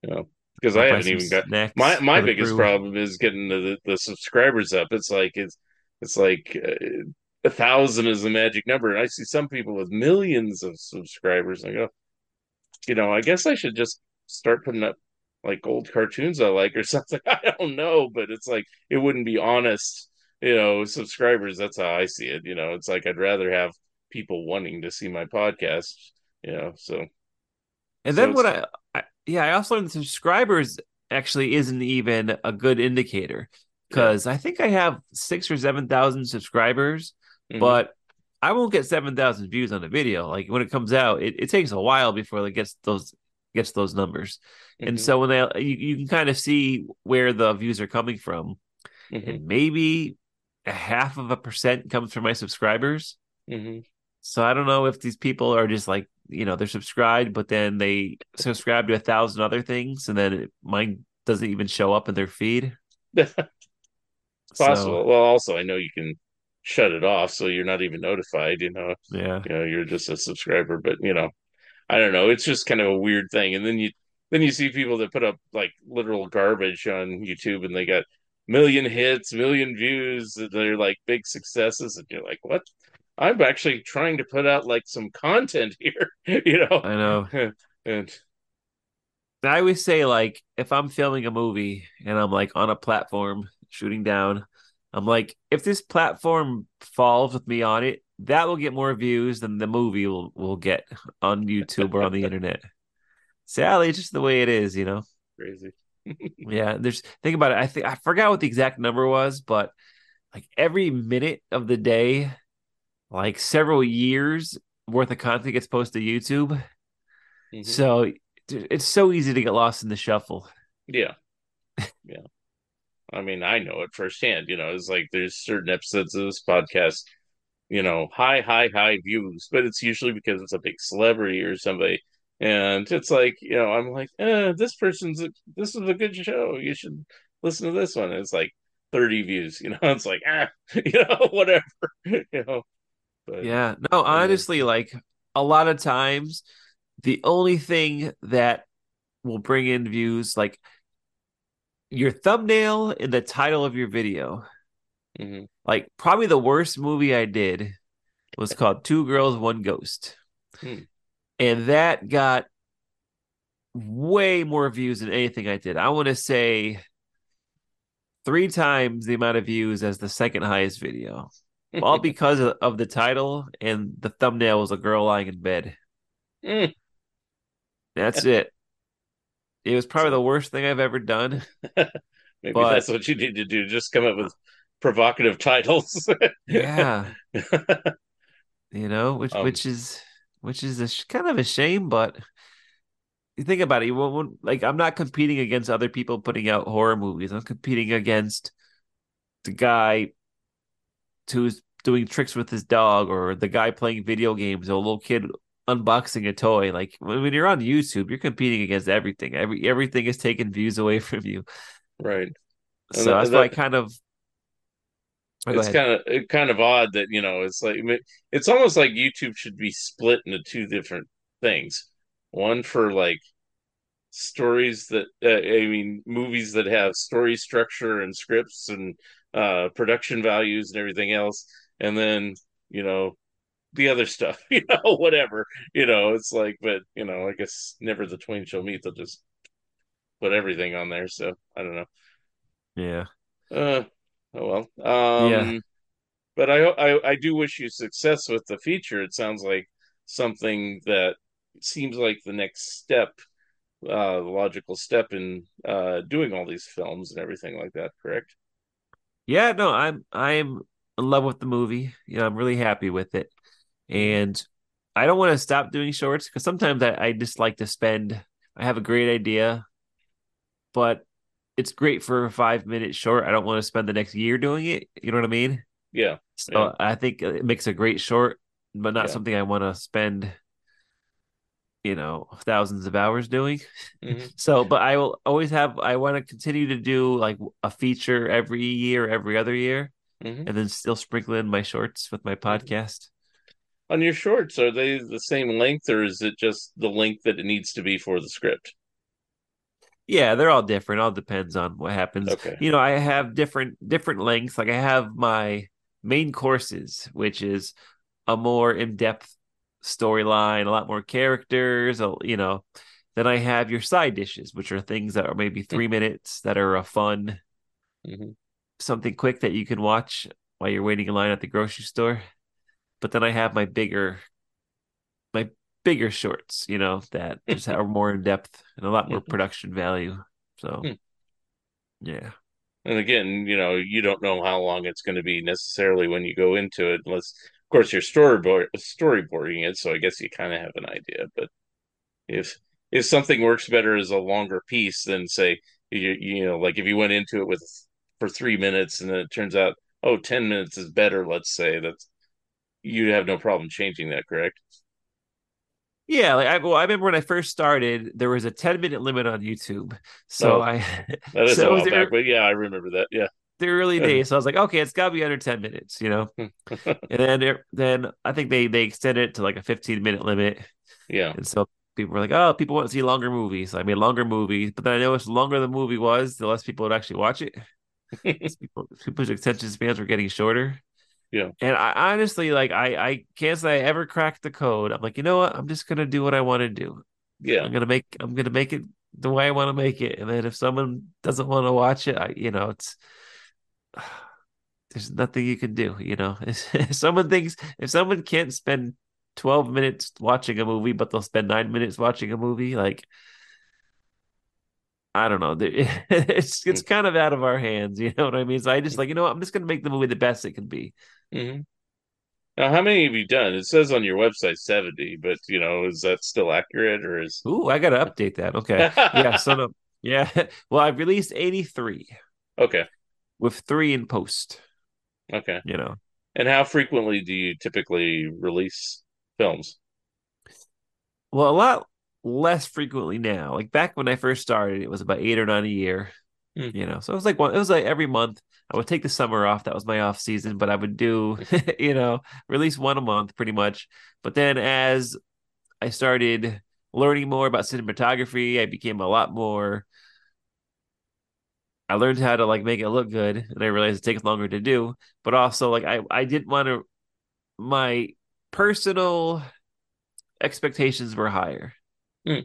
Yeah. Because I haven't even got my my biggest crew. problem is getting the the subscribers up. It's like it's it's like uh, a thousand is the magic number, and I see some people with millions of subscribers. And I go, you know, I guess I should just start putting up like old cartoons I like or something. I don't know, but it's like it wouldn't be honest, you know, subscribers. That's how I see it. You know, it's like I'd rather have people wanting to see my podcast. You know, so And So then what I, I yeah, I also learned subscribers actually isn't even a good indicator because I think I have six or seven thousand subscribers, mhm. but I won't get seven thousand views on a video. Like when it comes out, it, it takes a while before it gets those gets those numbers. And Mhm. so when they you, you can kind of see where the views are coming from. Mhm. And maybe a half of a percent comes from my subscribers. Mhm. So I don't know if these people are just like, you know, they're subscribed, but then they subscribe to a thousand other things, and then it, mine doesn't even show up in their feed. possible. So, Well, also, I know you can shut it off, so you're not even notified. You know, yeah. you know, you're just a subscriber. But you know, I don't know. It's just kind of a weird thing. And then you then you see people that put up like literal garbage on YouTube, and they got million hits, million views. They're like big successes, and you're like, what? I'm actually trying to put out like some content here, you know. I know. and I always say, like, if I'm filming a movie and I'm like on a platform shooting down, I'm like, if this platform falls with me on it, that will get more views than the movie will, will get on YouTube or on the internet. Sally, it's just the way it is, you know. crazy. Yeah, there's think about it. I think I forgot what the exact number was, but like every minute of the day, like several years worth of content gets posted to YouTube. Mhm. So it's so easy to get lost in the shuffle. Yeah. Yeah. I mean, I know it firsthand. You know, it's like there's certain episodes of this podcast, you know, high, high, high views, but it's usually because it's a big celebrity or somebody. And it's like, you know, I'm like, eh, this person's, a, this is a good show. You should listen to this one. And it's like 30 views, you know, it's like, ah, you know, whatever, you know. But Yeah. No, honestly, like a lot of times, the only thing that will bring in views, like your thumbnail and the title of your video. Mhm. Like probably the worst movie I did was called Two Girls, One Ghost. Hmm. And that got way more views than anything I did. I want to say three times the amount of views as the second highest video, all because of, of the title and the thumbnail was a girl lying in bed. Mm. That's it. It was probably the worst thing I've ever done. Maybe But- that's what you need to do. Just come up with provocative titles. Yeah, you know, which Um, which is which is a sh- kind of a shame, but you think about it, you won't like I'm not competing against other people putting out horror movies. I'm competing against the guy who's doing tricks with his dog, or the guy playing video games, or a little kid unboxing a toy. Like when, you're on YouTube, you're competing against everything. Every everything is taking views away from you. right. So that- that's why I kind of. Oh, it's kind of kind of odd that you know it's like it's almost like YouTube should be split into two different things. One for like stories that uh, I mean movies that have story structure and scripts and uh production values and everything else, and then you know the other stuff, you know, whatever, you know. It's like, but you know, I guess never the twain shall meet. They'll just put everything on there. So I don't know. yeah. Uh, oh well. Um, Yeah. But I, I I do wish you success with the feature. It sounds like something that seems like the next step, uh, logical step in uh doing all these films and everything like that. Correct? Yeah, no, I'm I'm in love with the movie. You know, I'm really happy with it. And I don't want to stop doing shorts because sometimes I, I just like to spend I have a great idea, but it's great for a five minute short. I don't want to spend the next year doing it. You know what I mean? Yeah. So Yeah. I think it makes a great short, but not Yeah. something I want to spend, you know, thousands of hours doing. Mhm. So, but I will always have, I want to continue to do like a feature every year, every other year, Mhm. and then still sprinkle in my shorts with my podcast. On your shorts, are they the same length, or is it just the length that it needs to be for the script? Yeah, they're all different. All depends on what happens. Okay. You know, I have different different lengths. Like I have my main courses, which is a more in-depth storyline, a lot more characters, you know. Then I have your side dishes, which are things that are maybe 3 minutes that are a fun Mhm. something quick that you can watch while you're waiting in line at the grocery store. But then I have my bigger my bigger shorts, you know, that just are more in depth and a lot more Mhm. production value. So Hmm. yeah. And again, you know, you don't know how long it's going to be necessarily when you go into it, unless, of course, you're storyboard storyboarding it. So I guess you kind of have an idea. But if if something works better as a longer piece than say you you know, like if you went into it with for three minutes and then it turns out oh 10 minutes is better, let's say that's you'd have no problem changing that, correct? Yeah, like I well, I remember when I first started, there was a 10 minute limit on YouTube. So Oh, I That is so a while back, but yeah, I remember that. Yeah. the early uh-huh. days. So I was like, okay, it's gotta be under 10 minutes, you know. and then it- then I think they they extended it to like a 15 minute limit. Yeah. And so people were like, oh, people want to see longer movies. So I made longer movies. But then I noticed the longer the movie was, the less people would actually watch it. people, people's attention spans were getting shorter. Yeah. And I honestly like I I can't say I ever cracked the code. I'm like, you know what? I'm just gonna do what I want to do. Yeah. I'm gonna make I'm gonna make it the way I want to make it. And then if someone doesn't want to watch it, I you know, it's there's nothing you can do, you know. if someone thinks if someone can't spend 12 minutes watching a movie, but they'll spend nine minutes watching a movie, like I don't know. It's it's hmm. kind of out of our hands, you know what I mean? So I just hmm. like, you know what, I'm just gonna make the movie the best it can be. Hmm Now, how many have you done? It says on your website 70, but you know, is that still accurate or is Ooh, I gotta update that. Okay. Yeah, so no, yeah. Well, I've released 83 okay, with three in post, okay. you know. And how frequently do you typically release films? Well, a lot less frequently now. Like back when I first started, it was about eight or nine a year. Hmm. You know, so it was like one. It was like every month. I would take the summer off. That was my off season. But I would do, you know, release one a month pretty much. But then as I started learning more about cinematography, I became a lot more. I learned how to like make it look good, and I realized it takes longer to do. But also, like I, I didn't want to. My personal expectations were higher. Hmm.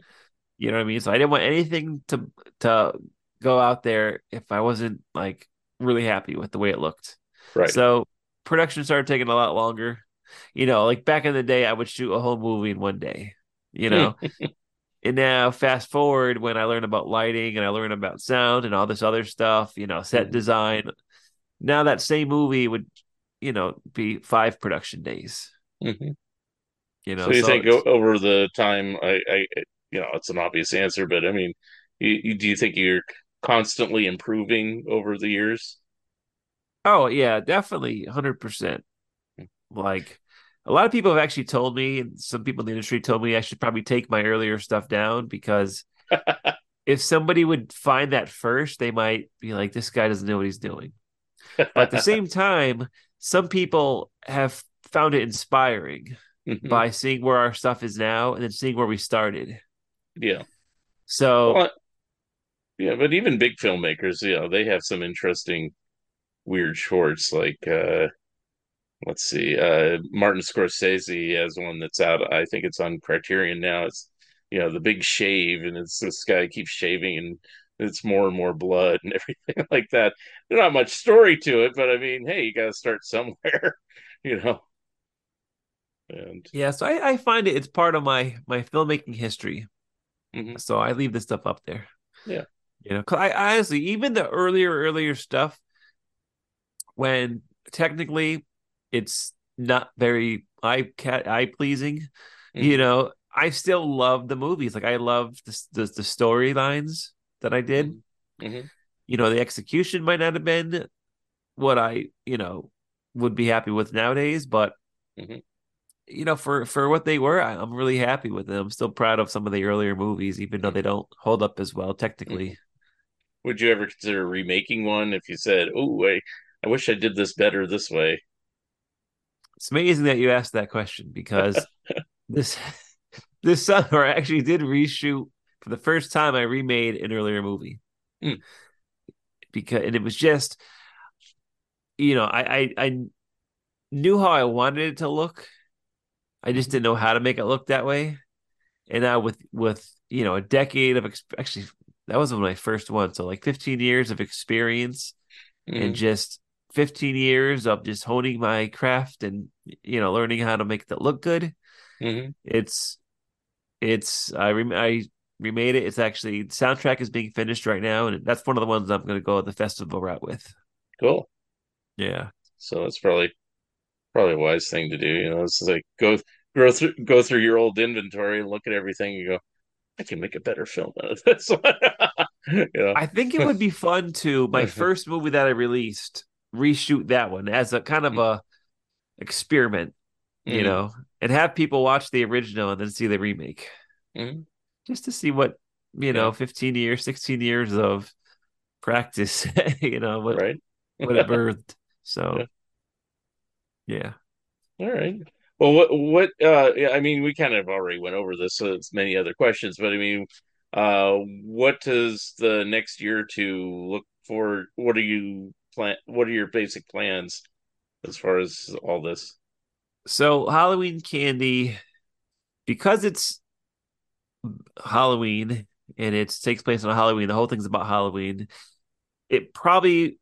You know what I mean? So I didn't want anything to to go out there if I wasn't like really happy with the way it looked. Right. So production started taking a lot longer. You know, like back in the day, I would shoot a whole movie in one day. You know, and now fast forward when I learn about lighting and I learn about sound and all this other stuff. You know, set Mhm. design. Now that same movie would, you know, be five production days. Mhm. You know, so you so think it's- over the time, I, I, you know, it's an obvious answer, but I mean, you, you, do you think you're constantly improving over the years? Oh yeah, definitely, hundred percent. Like a lot of people have actually told me, and some people in the industry told me I should probably take my earlier stuff down because if somebody would find that first, they might be like, "This guy doesn't know what he's doing." But at the same time, some people have found it inspiring Mhm. by seeing where our stuff is now and then seeing where we started. yeah. So Well, yeah, but even big filmmakers, you know, they have some interesting weird shorts like uh let's see, uh Martin Scorsese has one that's out. I think it's on Criterion now. It's you know, the big shave and it's this guy keeps shaving and it's more and more blood and everything like that. There's not much story to it, but I mean, hey, you gotta start somewhere, you know. And yeah, so I, I find it it's part of my my filmmaking history. Mhm. So I leave this stuff up there. Yeah. You know, 'cause I I honestly, even the earlier, earlier stuff, when technically it's not very eye cat eye pleasing, you Mhm. know, I still love the movies. Like I love the the, the storylines that I did. Mhm. You know, the execution might not have been what I, you know, would be happy with nowadays, but Mhm. you know, for for what they were, I, I'm really happy with them. I'm still proud of some of the earlier movies, even Mm-hmm. though they don't hold up as well technically. Would you ever consider remaking one if you said, "Oh, I, I wish I did this better this way"? It's amazing that you asked that question because this this summer I actually did reshoot for the first time. I remade an earlier movie Hmm. because and it was just, you know, I, I I knew how I wanted it to look. I just didn't know how to make it look that way. And now with with you know a decade of ex- actually that was my first one. so like 15 years of experience and Mhm. just 15 years of just honing my craft and you know learning how to make that look good Mhm. it's it's i rem- i remade it it's actually the soundtrack is being finished right now and that's one of the ones i'm going to go the festival route with Cool. yeah So that's probably probably a wise thing to do. You know, it's like go go through go through your old inventory and look at everything and go, I can make a better film out of this one. you know, i think it would be fun to my first movie that i released reshoot that one as a kind of a experiment you Mhm. know and have people watch the original and then see the remake Mhm. just to see what you know Yeah. 15 years 16 years of practice you know what, right? what it birthed so yeah All right. Well, what what uh I mean, we kind of already went over this, so it's many other questions, but I mean, uh what does the next year to look for? What are you plan what are your basic plans as far as all this? so halloween candy because it's halloween and it takes place on halloween the whole thing's about halloween it probably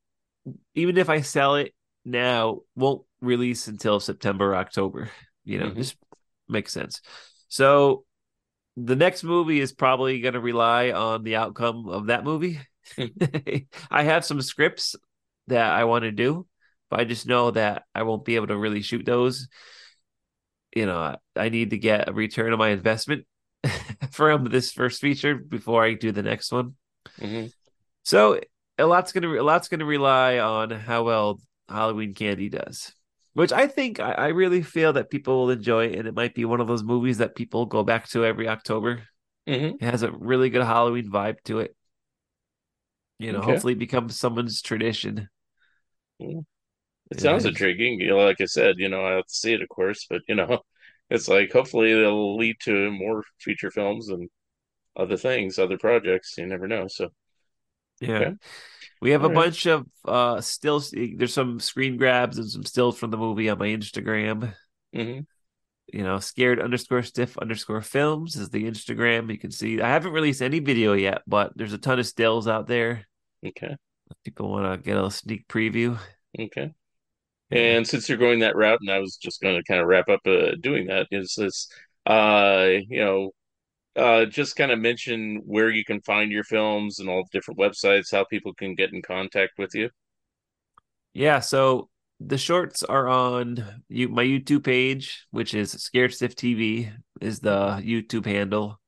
even if i sell it now won't release until september october you know Mhm. just makes sense. So the next movie is probably going to rely on the outcome of that movie. I have some scripts that i want to do but i just know that i won't be able to really shoot those. You know i, need to get a return on my investment from this first feature before i do the next one. Mhm. so a lot's gonna a lot's gonna rely on how well Halloween Candy does, which I think I, I really feel that people will enjoy, and it might be one of those movies that people go back to every October. Mhm. It has a really good Halloween vibe to it. You know, Okay. hopefully it becomes someone's tradition. It Yeah, sounds intriguing. You know, like I said, you know, I have to see it, of course, but you know, it's like hopefully it'll lead to more feature films and other things, other projects. You never know. So, Yeah. Okay. We have a All right. bunch of uh stills. There's some screen grabs and some stills from the movie on my Instagram. mhm. you know, scared underscore stiff underscore films is the Instagram. You can see I haven't released any video yet, but there's a ton of stills out there. Okay. If people want to get a sneak preview. Okay. And since you're going that route, and I was just going to kind of wrap up uh, doing that, is this, uh, you know, uh, just kind of mention where you can find your films and all the different websites, how people can get in contact with you. Yeah, so the shorts are on you my YouTube page, which is Scared Stiff TV is the YouTube handle.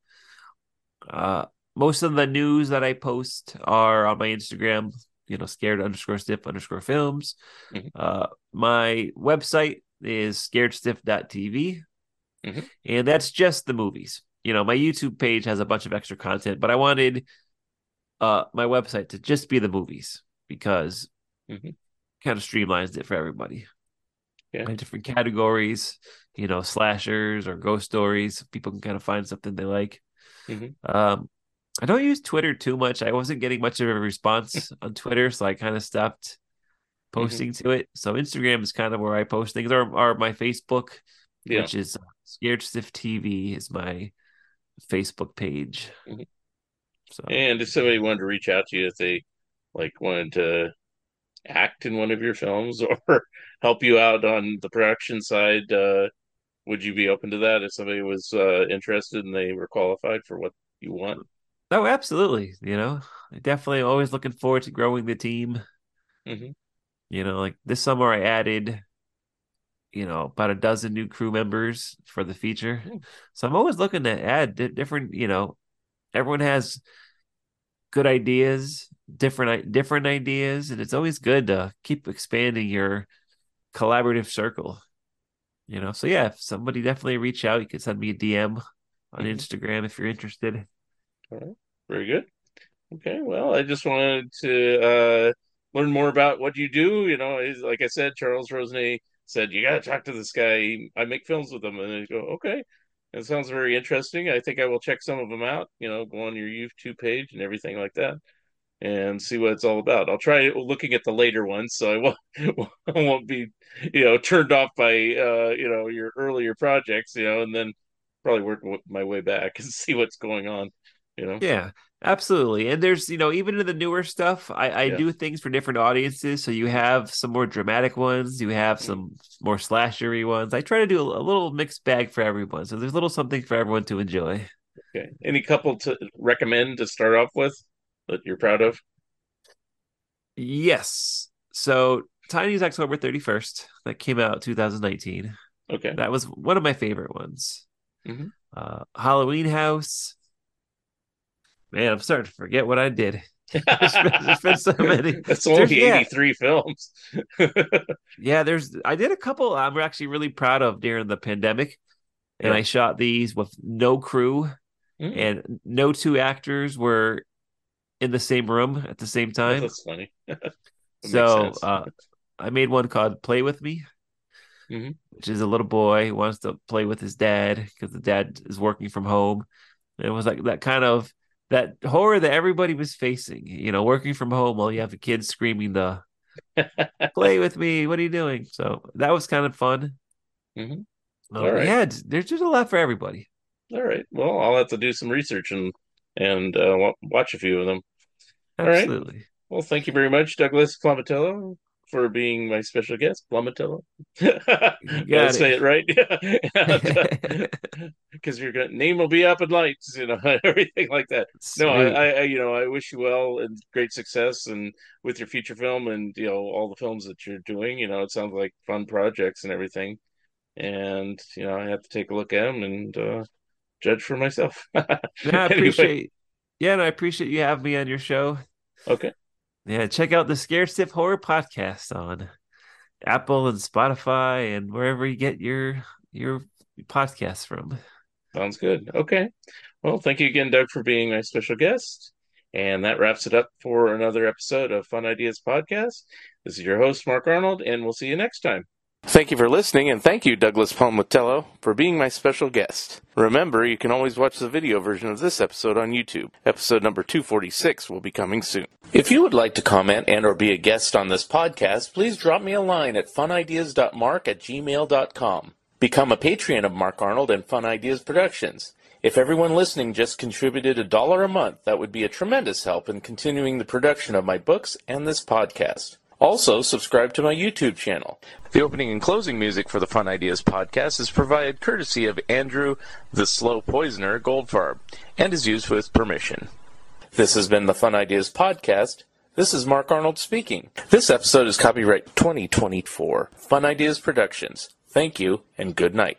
Uh most of the news that I post are on my Instagram, you know, scared underscore stiff underscore films. Mhm. Uh my website is scaredstiff.tv. Mhm. And that's just the movies. You know, my YouTube page has a bunch of extra content, but I wanted uh my website to just be the movies because Mhm. kind of streamlines it for everybody. Yeah. Different categories, you know, slashers or ghost stories. People can kind of find something they like. Mhm. Um, I don't use Twitter too much. I wasn't getting much of a response on Twitter, so I kind of stopped Mm-hmm. posting to it. So Instagram is kind of where I post things, or, or my Facebook, Yeah. which is Scared Stiff TV, is my Facebook page. Mhm. So And if somebody wanted to reach out to you, if they like wanted to act in one of your films or help you out on the production side, uh, would you be open to that if somebody was uh, interested and they were qualified for what you want? Oh, absolutely. You know, I definitely always looking forward to growing the team. Mhm. You know, like this summer I added, you know, about a dozen new crew members for the feature. Hmm. So I'm always looking to add di- different, you know, everyone has good ideas, different different ideas, and it's always good to keep expanding your collaborative circle. You know, so yeah, if somebody definitely reach out, you can send me a DM on Mhm. Instagram if you're interested. All right. Very good. Okay. Well, I just wanted to uh, learn more about what you do. You know, is- like I said, Charles Rosenay said, you got to talk to this guy. I make films with him. And I go, okay. That sounds very interesting. I think I will check some of them out, you know, go on your YouTube page and everything like that and see what it's all about. I'll try looking at the later ones so I won't, I won't be, you know, turned off by, uh, you know, your earlier projects, you know, and then probably work my way back and see what's going on, you know. Yeah, absolutely. And there's, you know, even in the newer stuff, I, I Yeah. do things for different audiences. So you have some more dramatic ones, you have some more slashery ones. I try to do a, a little mixed bag for everyone. So there's a little something for everyone to enjoy. Okay. Any couple to recommend to start off with that you're proud of? Yes. So Tiny's October 31st, that came out 2019. Okay. That was one of my favorite ones. Mhm. Uh, Halloween House. Man, I'm starting to forget what I did. There's been- there's been so many. That's only yeah. 83 films. Yeah, there's I did a couple I'm actually really proud of during the pandemic. And Yeah. I shot these with no crew Mm. and no two actors were in the same room at the same time. That's funny. That so uh I made one called Play With Me, Mhm. which is a little boy who wants to play with his dad because the dad is working from home. And it was like that kind of that horror that everybody was facing, you know, working from home while you have a kid screaming the play with me, what are you doing? So that was kind of fun. Mhm. Um, All right. Yeah, there's just a lot for everybody. All right. Well, I'll have to do some research and and uh, watch a few of them. All right. Absolutely. Well, thank you very much, Douglas Plomitallo, for being my special guest. Plomitallo. Gotta say it. right. Because your gonna- name will be up in lights, you know, everything like that. No, I, I, you know, I wish you well and great success, and with your future film and you know all the films that you're doing. You know, it sounds like fun projects and everything. And you know, I have to take a look at them and uh, judge for myself. Yeah, I Anyway, appreciate. Yeah, and I appreciate you having me on your show. Okay. Yeah, check out the Scare Stiff Horror Podcast on Apple and Spotify and wherever you get your your podcasts from. Sounds good. Okay. Well, thank you again, Doug, for being my special guest. And that wraps it up for another episode of Fun Ideas Podcast. This is your host, Mark Arnold, and we'll see you next time. Thank you for listening, and thank you, Douglas Plomitallo, for being my special guest. Remember, you can always watch the video version of this episode on YouTube. Episode number 246 will be coming soon. If you would like to comment and or be a guest on this podcast, please drop me a line at funideas.mark at gmail.com. Become a patron of Mark Arnold and Fun Ideas Productions. If everyone listening just contributed a dollar a month, that would be a tremendous help in continuing the production of my books and this podcast. Also, subscribe to my YouTube channel. The opening and closing music for the Fun Ideas podcast is provided courtesy of Andrew the Slow Poisoner Goldfarb and is used with permission. This has been the Fun Ideas podcast. This is Mark Arnold speaking. This episode is copyright 2024 Fun Ideas Productions. Thank you and good night.